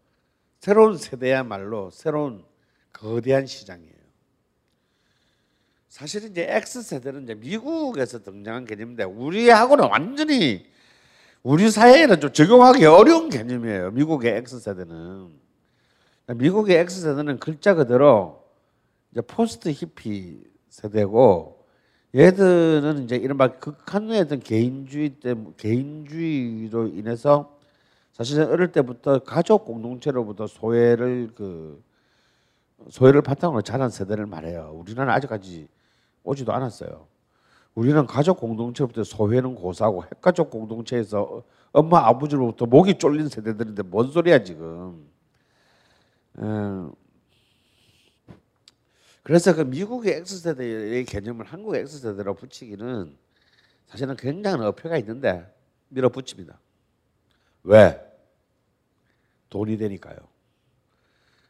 새로운 세대야말로 새로운 거대한 시장이에요. 사실은 이제 X 세대는 이제 미국에서 등장한 개념인데 우리하고는 완전히 우리 사회에는 좀 적용하기 어려운 개념이에요. 미국의 X 세대는 미국의 X 세대는 글자 그대로 이제 포스트 히피 세대고 얘들은 이제 이른바 극한의 어떤 개인주의 때문에 개인주의로 인해서 사실은 어릴 때부터 가족 공동체로부터 소외를 그 소외를 바탕으로 자란 세대를 말해요. 우리는 아직까지 오지도 않았어요. 우리는 가족 공동체부터 소외는 고사하고 핵가족 공동체에서 엄마 아버지로부터 목이 쫄린 세대들인데 뭔 소리야 지금. 음. 그래서 그 미국의 X세대의 개념을 한국의 X세대로 붙이기는 사실은 굉장한 어폐가 있는데 밀어붙입니다. 왜? 돈이 되니까요.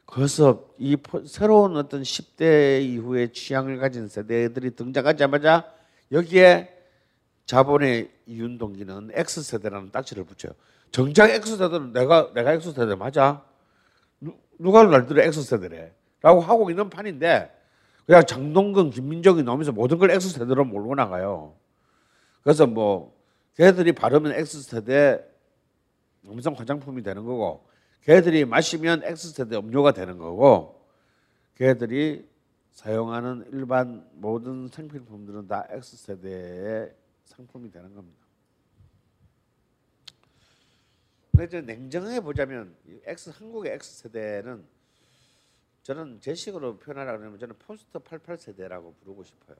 그래서 이 새로운 어떤 10대 이후의 취향을 가진 세대들이 등장하자마자 여기에 자본의 이윤동기는 X세대라는 딱지를 붙여요. 정작 X세대는 내가 내가 X세대 맞아? 누가 날들어 X세대래? 라고 하고 있는 판인데 그냥 장동건, 김민정이 나오면서 모든 걸 X세대로 몰고 나가요. 그래서 뭐 걔들이 바르면 X세대 음성 화장품이 되는 거고 걔들이 마시면 X세대 음료가 되는 거고 걔들이 사용하는 일반 모든 생필품들은 다 X세대의 상품이 되는 겁니다. 근데 냉정하게 보자면 X 한국의 X세대는 저는 제 식으로 표현하라 그러면 저는 포스트 88 세대라고 부르고 싶어요.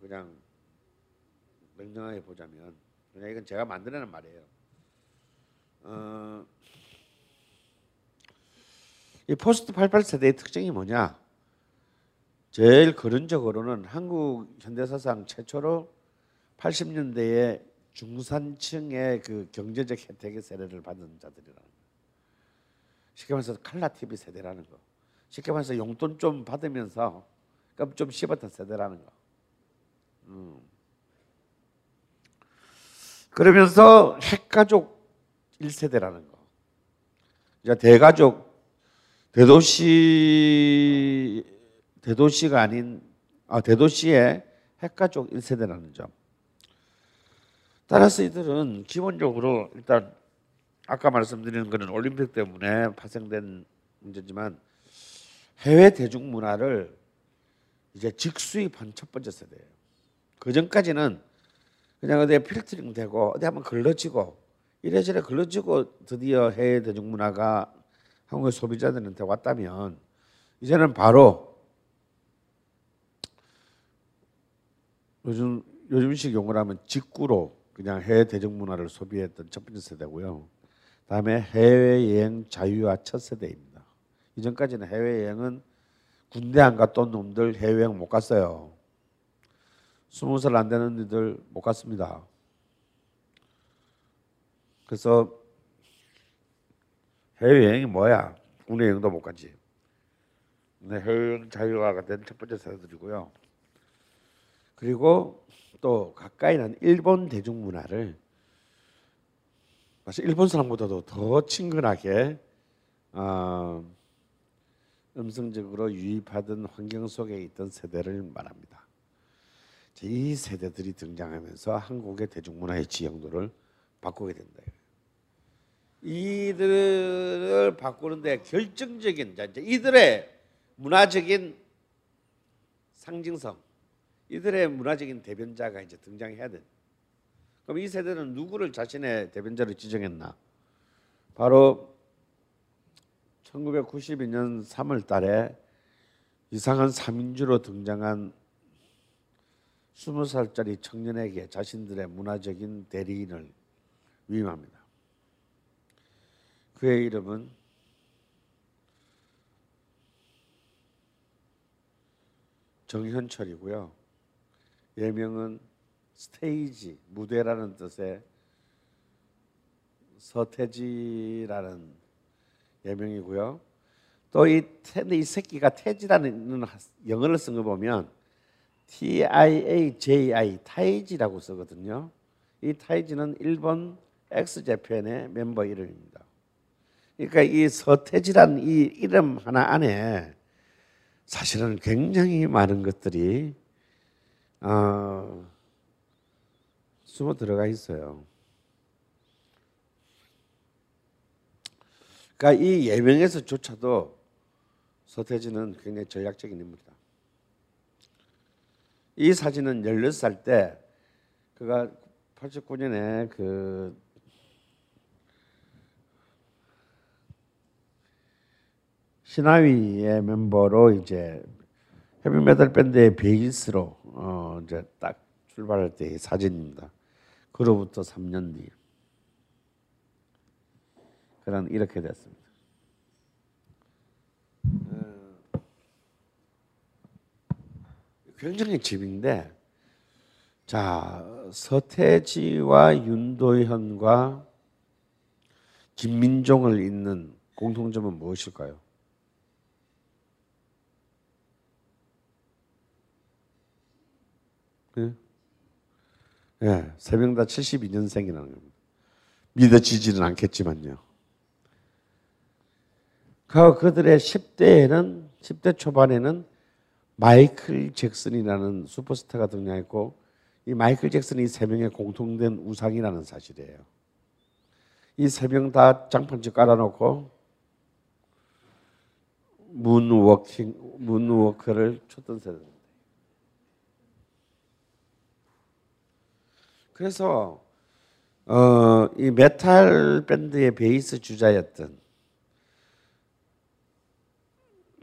그냥 냉정하게 보자면 그냥 이건 제가 만들어낸 말이에요. 어, 이 포스트 88 세대의 특징이 뭐냐? 제일 근원적으로는 한국 현대사상 최초로 80년대에 중산층의 그 경제적 혜택의 세례를 받은 자들이라는 거. 쉽게 말해서 칼라 TV 세대라는 거. 쉽게 말해서 용돈 좀 받으면서 좀 씹었던 세대라는 거. 음. 그러면서 핵가족 1세대라는 거. 이제 대가족 대도시 대도시가 아닌 아 대도시의 핵가족 1세대라는 점. 따라서 이들은 기본적으로 일단 아까 말씀드린 것은 올림픽 때문에 파생된 문제지만 해외 대중문화를 이제 직수입한 첫 번째 세대예요. 그 전까지는 그냥 어디 필터링 되고 어디 한번 걸러지고 이래저래 걸러지고 드디어 해외 대중문화가 한국의 소비자들한테 왔다면 이제는 바로 요즘 요즘식 용어로 하면 직구로 그냥 해외 대중문화를 소비했던 첫 번째 세대고요. 다음에 해외 여행 자유화 첫 세대입니다. 이전까지는 해외여행은 군대 안 갔던 놈들 해외여행 못 갔어요. 스무 살 안 되는 애들 못 갔습니다. 그래서 해외여행이 뭐야? 국내 여행도 못 가지. 네, 해외여행 자유화가 된 첫 번째 세대들이고요. 그리고 또 가까이 난 일본 대중문화를 사실 일본 사람보다도 더 친근하게 어, 음성적으로 유입하던 환경 속에 있던 세대를 말합니다. 이 세대들이 등장하면서 한국의 대중문화의 지형도를 바꾸게 된다. 이들을 바꾸는데 결정적인 이들의 문화적인 상징성 이들의 문화적인 대변자가 이제 등장해야 돼. 그럼 이 세대는 누구를 자신의 대변자로 지정했나? 바로 1992년 3월 달에 이상한 3인주로 등장한 20살짜리 청년에게 자신들의 문화적인 대리인을 위임합니다. 그의 이름은 정현철이고요. 예명은 스테이지 무대라는 뜻의 서태지라는 예명이고요. 또이 이 새끼가 태지라는 영어를 쓴 거 보면 T I A J I 타이지라고 쓰거든요. 이 타이지는 일본 X Japan의 멤버 이름입니다. 그러니까 이 서태지라는 이 이름 하나 안에 사실은 굉장히 많은 것들이 어, 숨어 들어가 있어요. 그러니까 이 예명에서조차도 서태지는 굉장히 전략적인 인물이다. 이 사진은 16살 때 그가 89년에 그 신하위의 멤버로 이제 헤비메탈 밴드의 베이스로 어 이제 딱 출발할 때의 사진입니다. 그로부터 3년 뒤. 그런 이렇게 됐습니다. 어, 굉장히 집인데 자 서태지와 윤도현과 김민종을 잇는 공통점은 무엇일까요? 예, 예 세명 다 72년생이라는 겁니다. 믿어지지는 않겠지만요. 그 그들의 10대에는 10대 초반에는 마이클 잭슨이라는 슈퍼스타가 등장했고 이 마이클 잭슨이 세 명의 공통된 우상이라는 사실이에요. 이 세 명 다 장판집 깔아놓고 문워킹 moonwalk를 쳤던 세대입니다. 그래서 어, 이 메탈 밴드의 베이스 주자였던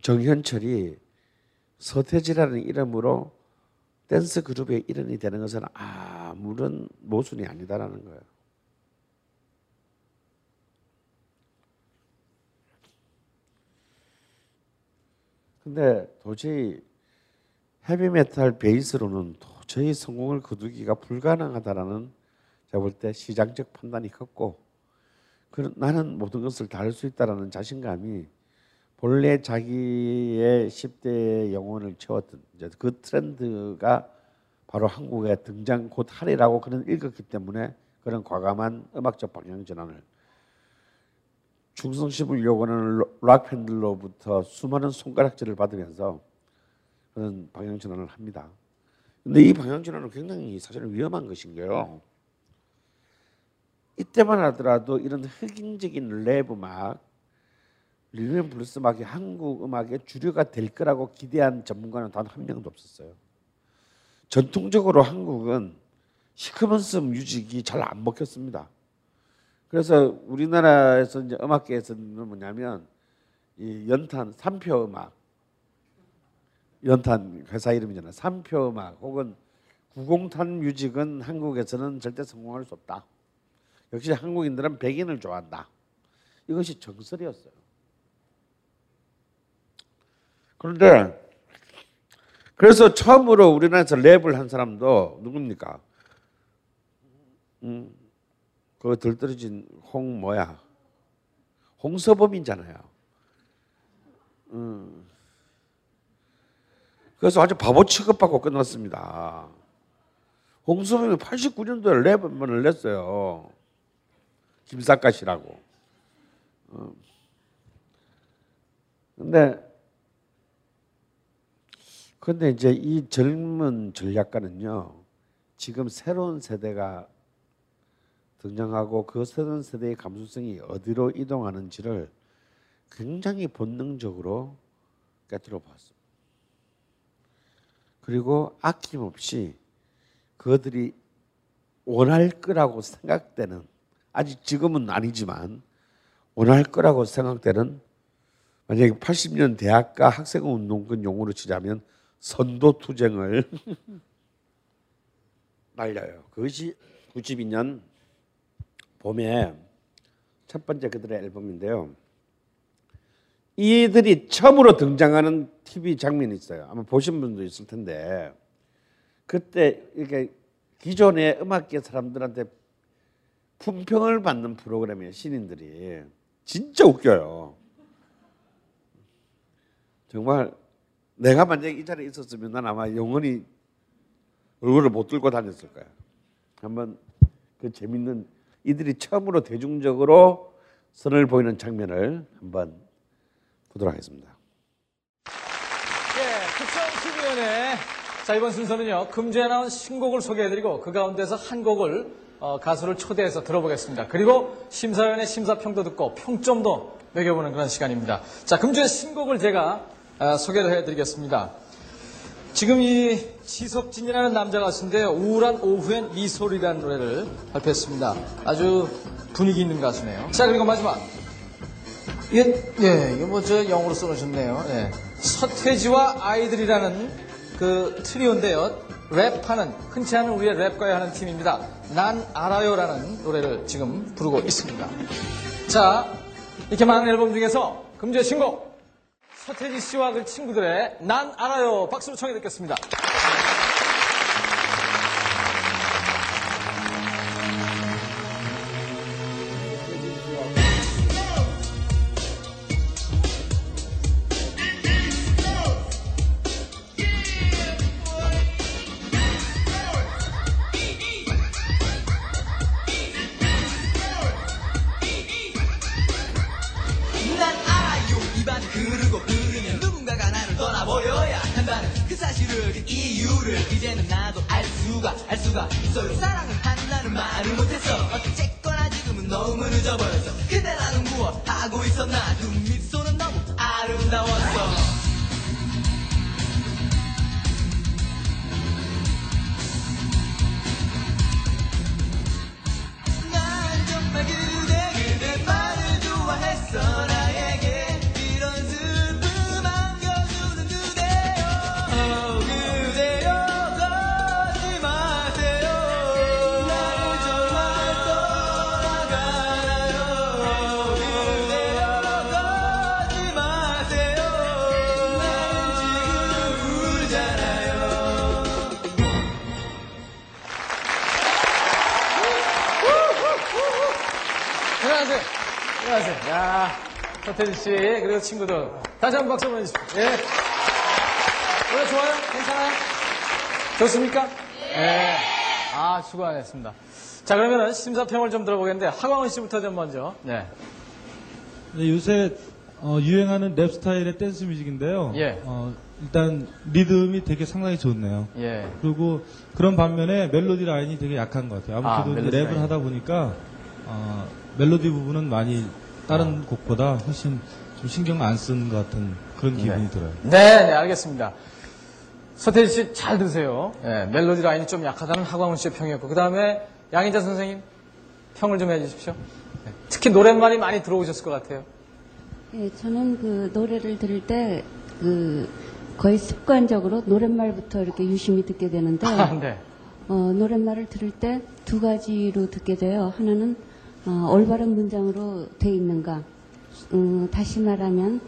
정현철이 서태지라는 이름으로 댄스 그룹의 일원이 되는 것은 아무런 모순이 아니다라는 거예요. 근데 도저히 헤비메탈 베이스로는 도저히 성공을 거두기가 불가능하다라는 제가 볼 때 시장적 판단이 컸고 나는 모든 것을 다 할 수 있다라는 자신감이 본래 자기의 10대의 영혼을 채웠던 이제 그 트렌드가 바로 한국에 등장 곧 하리라고 그는 읽었기 때문에 그런 과감한 음악적 방향 전환을 충성심을 요구하는 락 팬들로부터 수많은 손가락질을 받으면서 그런 방향 전환을 합니다. 근데 이 방향 전환은 굉장히 사실은 위험한 것인 거예요. 이때만 하더라도 이런 흑인적인 랩 음악 리듬 블루스 음악이 한국 음악의 주류가 될 거라고 기대한 전문가는 단 한 명도 없었어요. 전통적으로 한국은 시커먼스 music이 잘 안 먹혔습니다. 그래서 우리나라에서 이제 음악계에서는 뭐냐면 이 연탄 삼표 음악, 연탄 회사 이름이잖아요. 삼표 음악 혹은 구공탄 뮤직은 한국에서는 절대 성공할 수 없다. 역시 한국인들은 백인을 좋아한다. 이것이 정설이었어요. 그런데 그래서 처음으로 우리나라에서 랩을 한 사람도 누굽니까? 음, 그 들떨어진 홍 뭐야? 홍서범이잖아요. 음. 그래서 아주 바보 취급받고 끝났습니다. 홍서범이 89년도에 랩 한 번을 냈어요. 김사까시라고. 어. 근데 그런데 이제 이 젊은 전략가는요, 지금 새로운 세대가 등장하고 그 새로운 세대의 감수성이 어디로 이동하는지를 굉장히 본능적으로 깨뜨려 봤습니다. 그리고 아낌없이 그들이 원할 거라고 생각되는 아직 지금은 아니지만 원할 거라고 생각되는 만약에 80년 대학가 학생 운동권 용어로 치자면 선도 투쟁을 날려요. 그것이 92년 봄에 첫 번째 그들의 앨범인데요. 이들이 처음으로 등장하는 TV 장면이 있어요. 아마 보신 분도 있을 텐데 그때 이렇게 기존의 음악계 사람들한테 품평을 받는 프로그램이에요. 신인들이 진짜 웃겨요. 정말 내가 만약에 이 자리에 있었으면 난 아마 영원히 얼굴을 못 들고 다녔을 거야. 한번 그 재밌는 이들이 처음으로 대중적으로 선을 보이는 장면을 한번 보도록 하겠습니다. 예, TV연의 자 이번 순서는요 금주에 나온 신곡을 소개해드리고 그 가운데서 한 곡을 어, 가수를 초대해서 들어보겠습니다. 그리고 심사위원의 심사평도 듣고 평점도 매겨보는 그런 시간입니다. 자 금주의 신곡을 제가 어, 소개를 해드리겠습니다. 지금 이 지석진이라는 남자 가수인데요. 우울한 오후엔 미소리라는 노래를 발표했습니다. 아주 분위기 있는 가수네요. 자 그리고 마지막 이게 예 이거 뭐저 영어로 써놓으셨네요. 예. 서태지와 아이들이라는 그 트리오인데요. 랩하는 흔치 않은 우리의 랩과의 하는 팀입니다. 난 알아요라는 노래를 지금 부르고 있습니다. 자 이렇게 많은 앨범 중에서 금주의 신곡 서태지 씨와 그 친구들의 난 알아요 박수로 청해 듣겠습니다. 이제는 나도 알 수가 알 수가 있어요 사랑을 한다는 말을 못했어? 어쨌거나 지금은 너무 늦어버렸어. 그때 나는 무엇 하고 있었나 그 미소는 너무 아름다웠어. 난 정말 그대 그대 말을 좋아했어. 나에게 서태지 씨, 그리고 친구들. 다시 한 번 박수 보내주십시오. 예. 노래 좋아요? 괜찮아요? 좋습니까? 예. 아, 수고하셨습니다. 자, 그러면은 심사평을 좀 들어보겠는데, 하광훈 씨부터 좀 먼저. 네. 네, 요새 어, 유행하는 랩 스타일의 dance music인데요. 예. 어, 일단 리듬이 되게 상당히 좋네요. 예. 그리고 그런 반면에 멜로디 라인이 되게 약한 것 같아요. 아, 아무래도 멜로디 랩을 라인. 하다 보니까 어, 멜로디 부분은 많이 다른 아. 곡보다 훨씬 좀 신경 안쓴것 같은 그런 기분이 들어요. 네, 네, 알겠습니다. 서태지 씨 잘 드세요. 예, 멜로디 라인이 좀 약하다는 하광훈 씨의 평이었고, 그 다음에 양인자 선생님 평을 좀 해주십시오. 네, 특히 노랫말이 많이 들어오셨을 것 같아요. 예, 저는 그 노래를 들을 때 그 거의 습관적으로 노랫말부터 이렇게 유심히 듣게 되는데 아, 네. 어, 노랫말을 들을 때 두 가지로 듣게 돼요. 하나는 어, 올바른 문장으로 돼 있는가. 음, 다시 말하면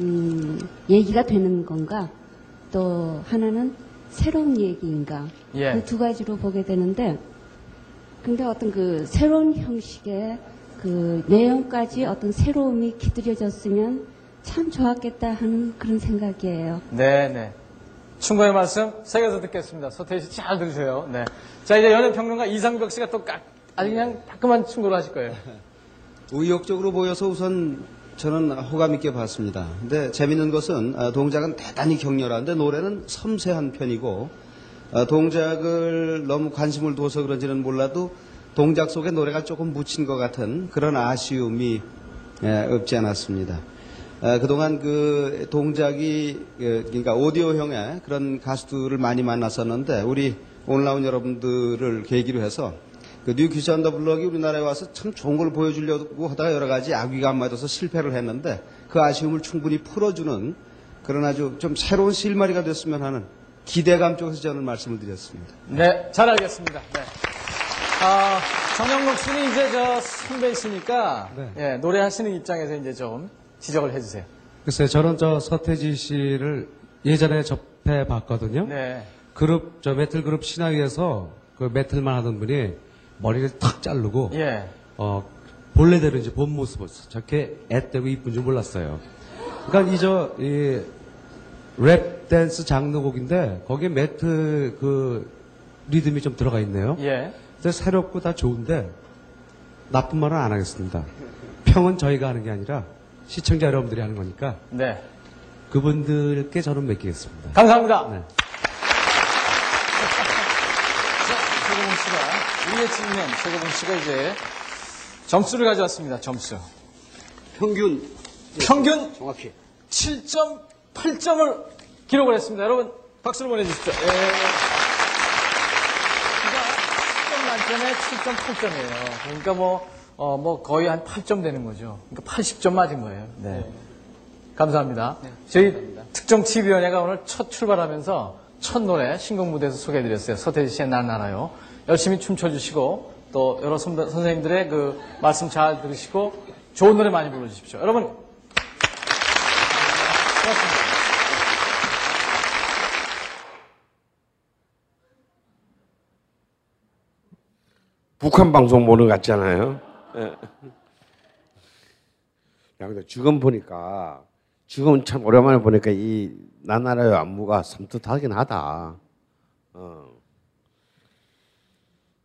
음, 얘기가 되는 건가. 또 하나는 새로운 얘기인가. 예. 그 두 가지로 보게 되는데 근데 어떤 그 새로운 형식의 그 내용까지 어떤 새로움이 기들여졌으면 참 좋았겠다 하는 그런 생각이에요. 네, 네. 충고의 말씀 새겨서 듣겠습니다. 서태지 씨잘 들으세요. 네. 자, 이제 연예평론가 이상벽 씨가 또 깍, 아주 그냥 따끔한 충고를 하실 거예요. 의욕적으로 보여서 우선 저는 호감 있게 봤습니다. 근데 재밌는 것은 아, 동작은 대단히 격렬한데 노래는 섬세한 편이고 아, 동작을 너무 관심을 둬서 그런지는 몰라도 동작 속에 노래가 조금 묻힌 것 같은 그런 아쉬움이 예, 없지 않았습니다. 어, 그동안 그 동작이 그, 그러니까 오디오형의 그런 가수들을 많이 만났었는데 우리 나온 여러분들을 계기로 해서 그 New Kids on the Block이 우리나라에 와서 참 좋은 걸 보여주려고 하다가 여러 가지 아귀가 안 맞아서 실패를 했는데 그 아쉬움을 충분히 풀어주는 그런 아주 좀 새로운 실마리가 됐으면 하는 기대감 쪽에서 저는 말씀을 드렸습니다. 네, 잘 알겠습니다. 네. 아, 전영록 씨는 이제 저 선배이시니까 예, 노래하시는 입장에서 이제 좀 지적을 해주세요. 글쎄 저는 저 서태지 씨를 예전에 접해 봤거든요. 네. 그룹 저 메탈 그룹 시나위에서 그 메탈만 하던 분이 머리를 탁 자르고 예. 어 본래대로 이제 본 모습을 저렇게 앳되고 이쁜 줄 몰랐어요. 그러니까 이저 이 랩 댄스 장르곡인데 거기에 메트 그 리듬이 좀 들어가 있네요. 예. 근데 새롭고 다 좋은데 나쁜 말은 안 하겠습니다. 평은 저희가 하는 게 아니라 시청자 여러분들이 하는 거니까 네. 그분들께 저는 맡기겠습니다. 감사합니다. 네. 세고봉 씨가 우리의 측면 세고봉 씨가 이제 점수를 가져왔습니다. 점수. 평균 평균 정확히 7.8점을 기록을 했습니다. 여러분 박수를 보내주십시오. 예. 그러니까 10점 만점에 7.8점이에요. 그러니까 뭐, 어, 뭐 거의 한 8점 되는 거죠. 그러니까 80점 맞은 거예요. 네. 감사합니다. 저희 특정 TV위원회가 오늘 첫 출발하면서 첫 노래 신곡 무대에서 소개해드렸어요. 서태지 씨의 난 알아요. 열심히 춤춰주시고 또 여러 선배- 선생님들의 그 말씀 잘 들으시고 좋은 노래 많이 불러주십시오. 여러분 고맙습니다. 북한 방송 보는 것 같잖아요. 예. 야, 근데 지금 보니까 지금 참 오랜만에 보니까 이 나나라의 안무가 섬뜩하긴 하다. 어.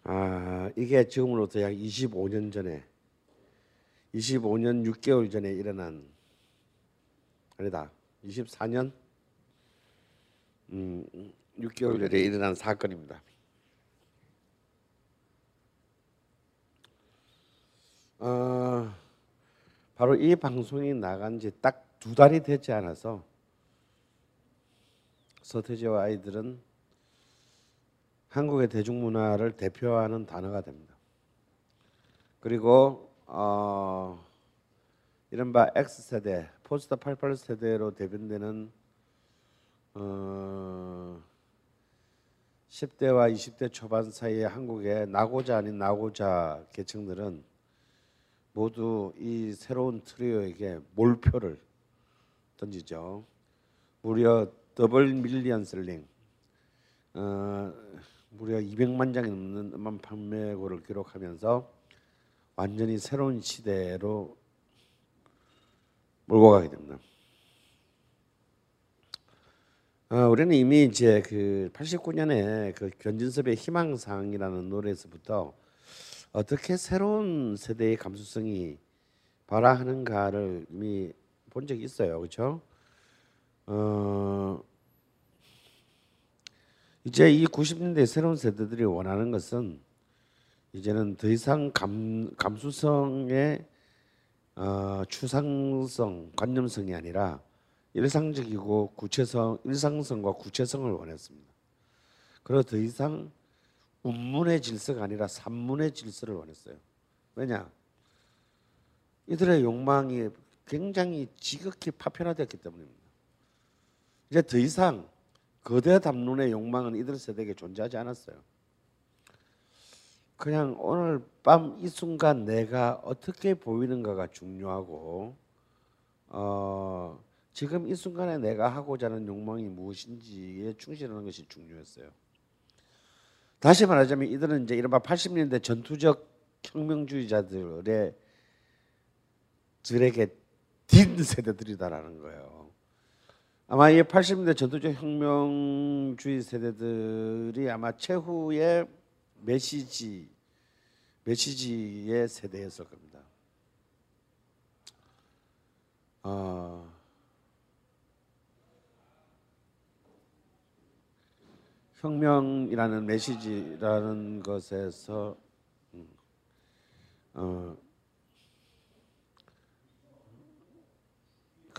아, 이게 지금으로부터 약 25년 전에 25년 6개월 전에 일어난 아니다. 24년 음, 6개월 전에 일어난 사건입니다. 어, 바로 이 방송이 나간 지 딱 두 달이 되지 않아서 서태지와 아이들은 한국의 대중문화를 대표하는 단어가 됩니다. 그리고 어, 이른바 X세대, 포스터 88 세대로 대변되는 어, 10대와 20대 초반 사이의 한국의 낙오자 아닌 낙오자 계층들은 모두 이 새로운 트리오에게 몰표를 던지죠. 무려 double million selling, 어, 무려 200만 장이 넘는 음반 판매고를 기록하면서 완전히 새로운 시대로 몰고 가게 됩니다. 어, 우리는 이미 이제 그 89년에 그 견진섭의 희망상이라는 노래에서부터 어떻게 새로운 세대의 감수성이 발화하는가를 이미 본 적이 있어요, 그렇죠? 어, 이제 이 90년대 새로운 세대들이 원하는 것은 이제는 더 이상 감, 감수성의 어, 추상성, 관념성이 아니라 일상적이고 구체성, 일상성과 구체성을 원했습니다. 그리고 더 이상 운문의 질서가 아니라 산문의 질서를 원했어요. 왜냐? 이들의 욕망이 굉장히 지극히 파편화되었기 때문입니다. 이제 더 이상 거대 담론의 욕망은 이들 세대에게 존재하지 않았어요. 그냥 오늘 밤 이 순간 내가 어떻게 보이는가가 중요하고 어, 지금 이 순간에 내가 하고자 하는 욕망이 무엇인지에 충실하는 것이 중요했어요. 다시 말하자면 이들은 이제 이른바 80년대 전투적 혁명주의자들의 들에게 딘 세대들이다라는 거예요. 아마 이 80년대 전투적 혁명주의 세대들이 아마 최후의 메시지 메시지의 세대였을 겁니다. 어, 혁명이라는 메시지라는 것에서 음, 어,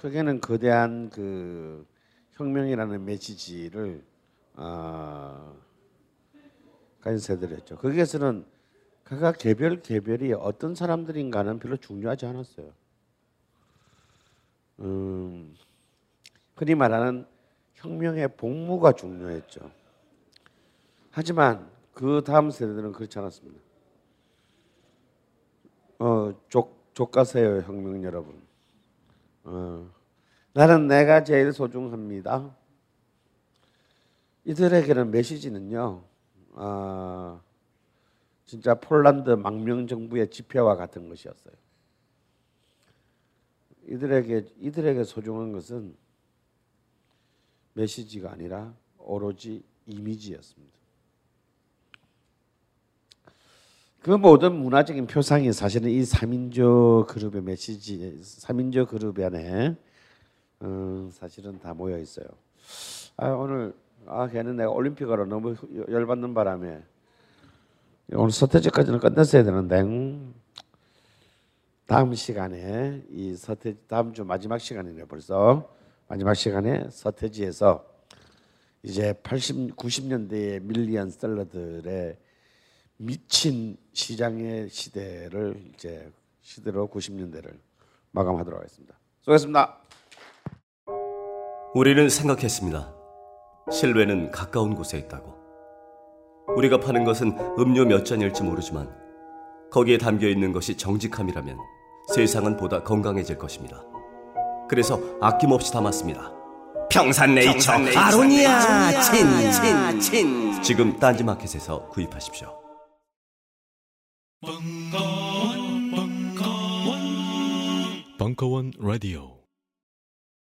크게는 거대한 그 혁명이라는 메시지를 어, 가진 세대였죠. 거기에서는 각각 개별 개별이 어떤 사람들인가는 별로 중요하지 않았어요. 음, 흔히 말하는 혁명의 복무가 중요했죠. 하지만 그 다음 세대들은 그렇지 않았습니다. 어, 족, 족가세요, 혁명 여러분. 어, 나는 내가 제일 소중합니다. 이들에게는 메시지는요, 아, 진짜 폴란드 망명 정부의 지표와 같은 것이었어요. 이들에게 이들에게 소중한 것은 메시지가 아니라 오로지 이미지였습니다. 그 모든 문화적인 표상이 사실은 이 3인조 그룹의 메시지, 3인조 그룹 안에 어, 사실은 다 모여 있어요. 아, 오늘 아, 걔는 내가 올림픽으로 너무 열받는 바람에 오늘 서태지까지는 끝냈어야 되는데 음, 다음 시간에 이 서태 다음 주 마지막 시간이네 벌써 마지막 시간에 서태지에서 이제 80, 90년대의 밀리언 셀러들의 미친 시장의 시대를 이제 시대로 90년대를 마감하도록 하겠습니다. 수고했습니다. 우리는 생각했습니다. 실외는 가까운 곳에 있다고. 우리가 파는 것은 음료 몇 잔일지 모르지만 거기에 담겨 있는 것이 정직함이라면 세상은 보다 건강해질 것입니다. 그래서 아낌없이 담았습니다. 평산네이처 아로니아 친 친 친 지금 딴지마켓에서 구입하십시오. 벙커원 라디오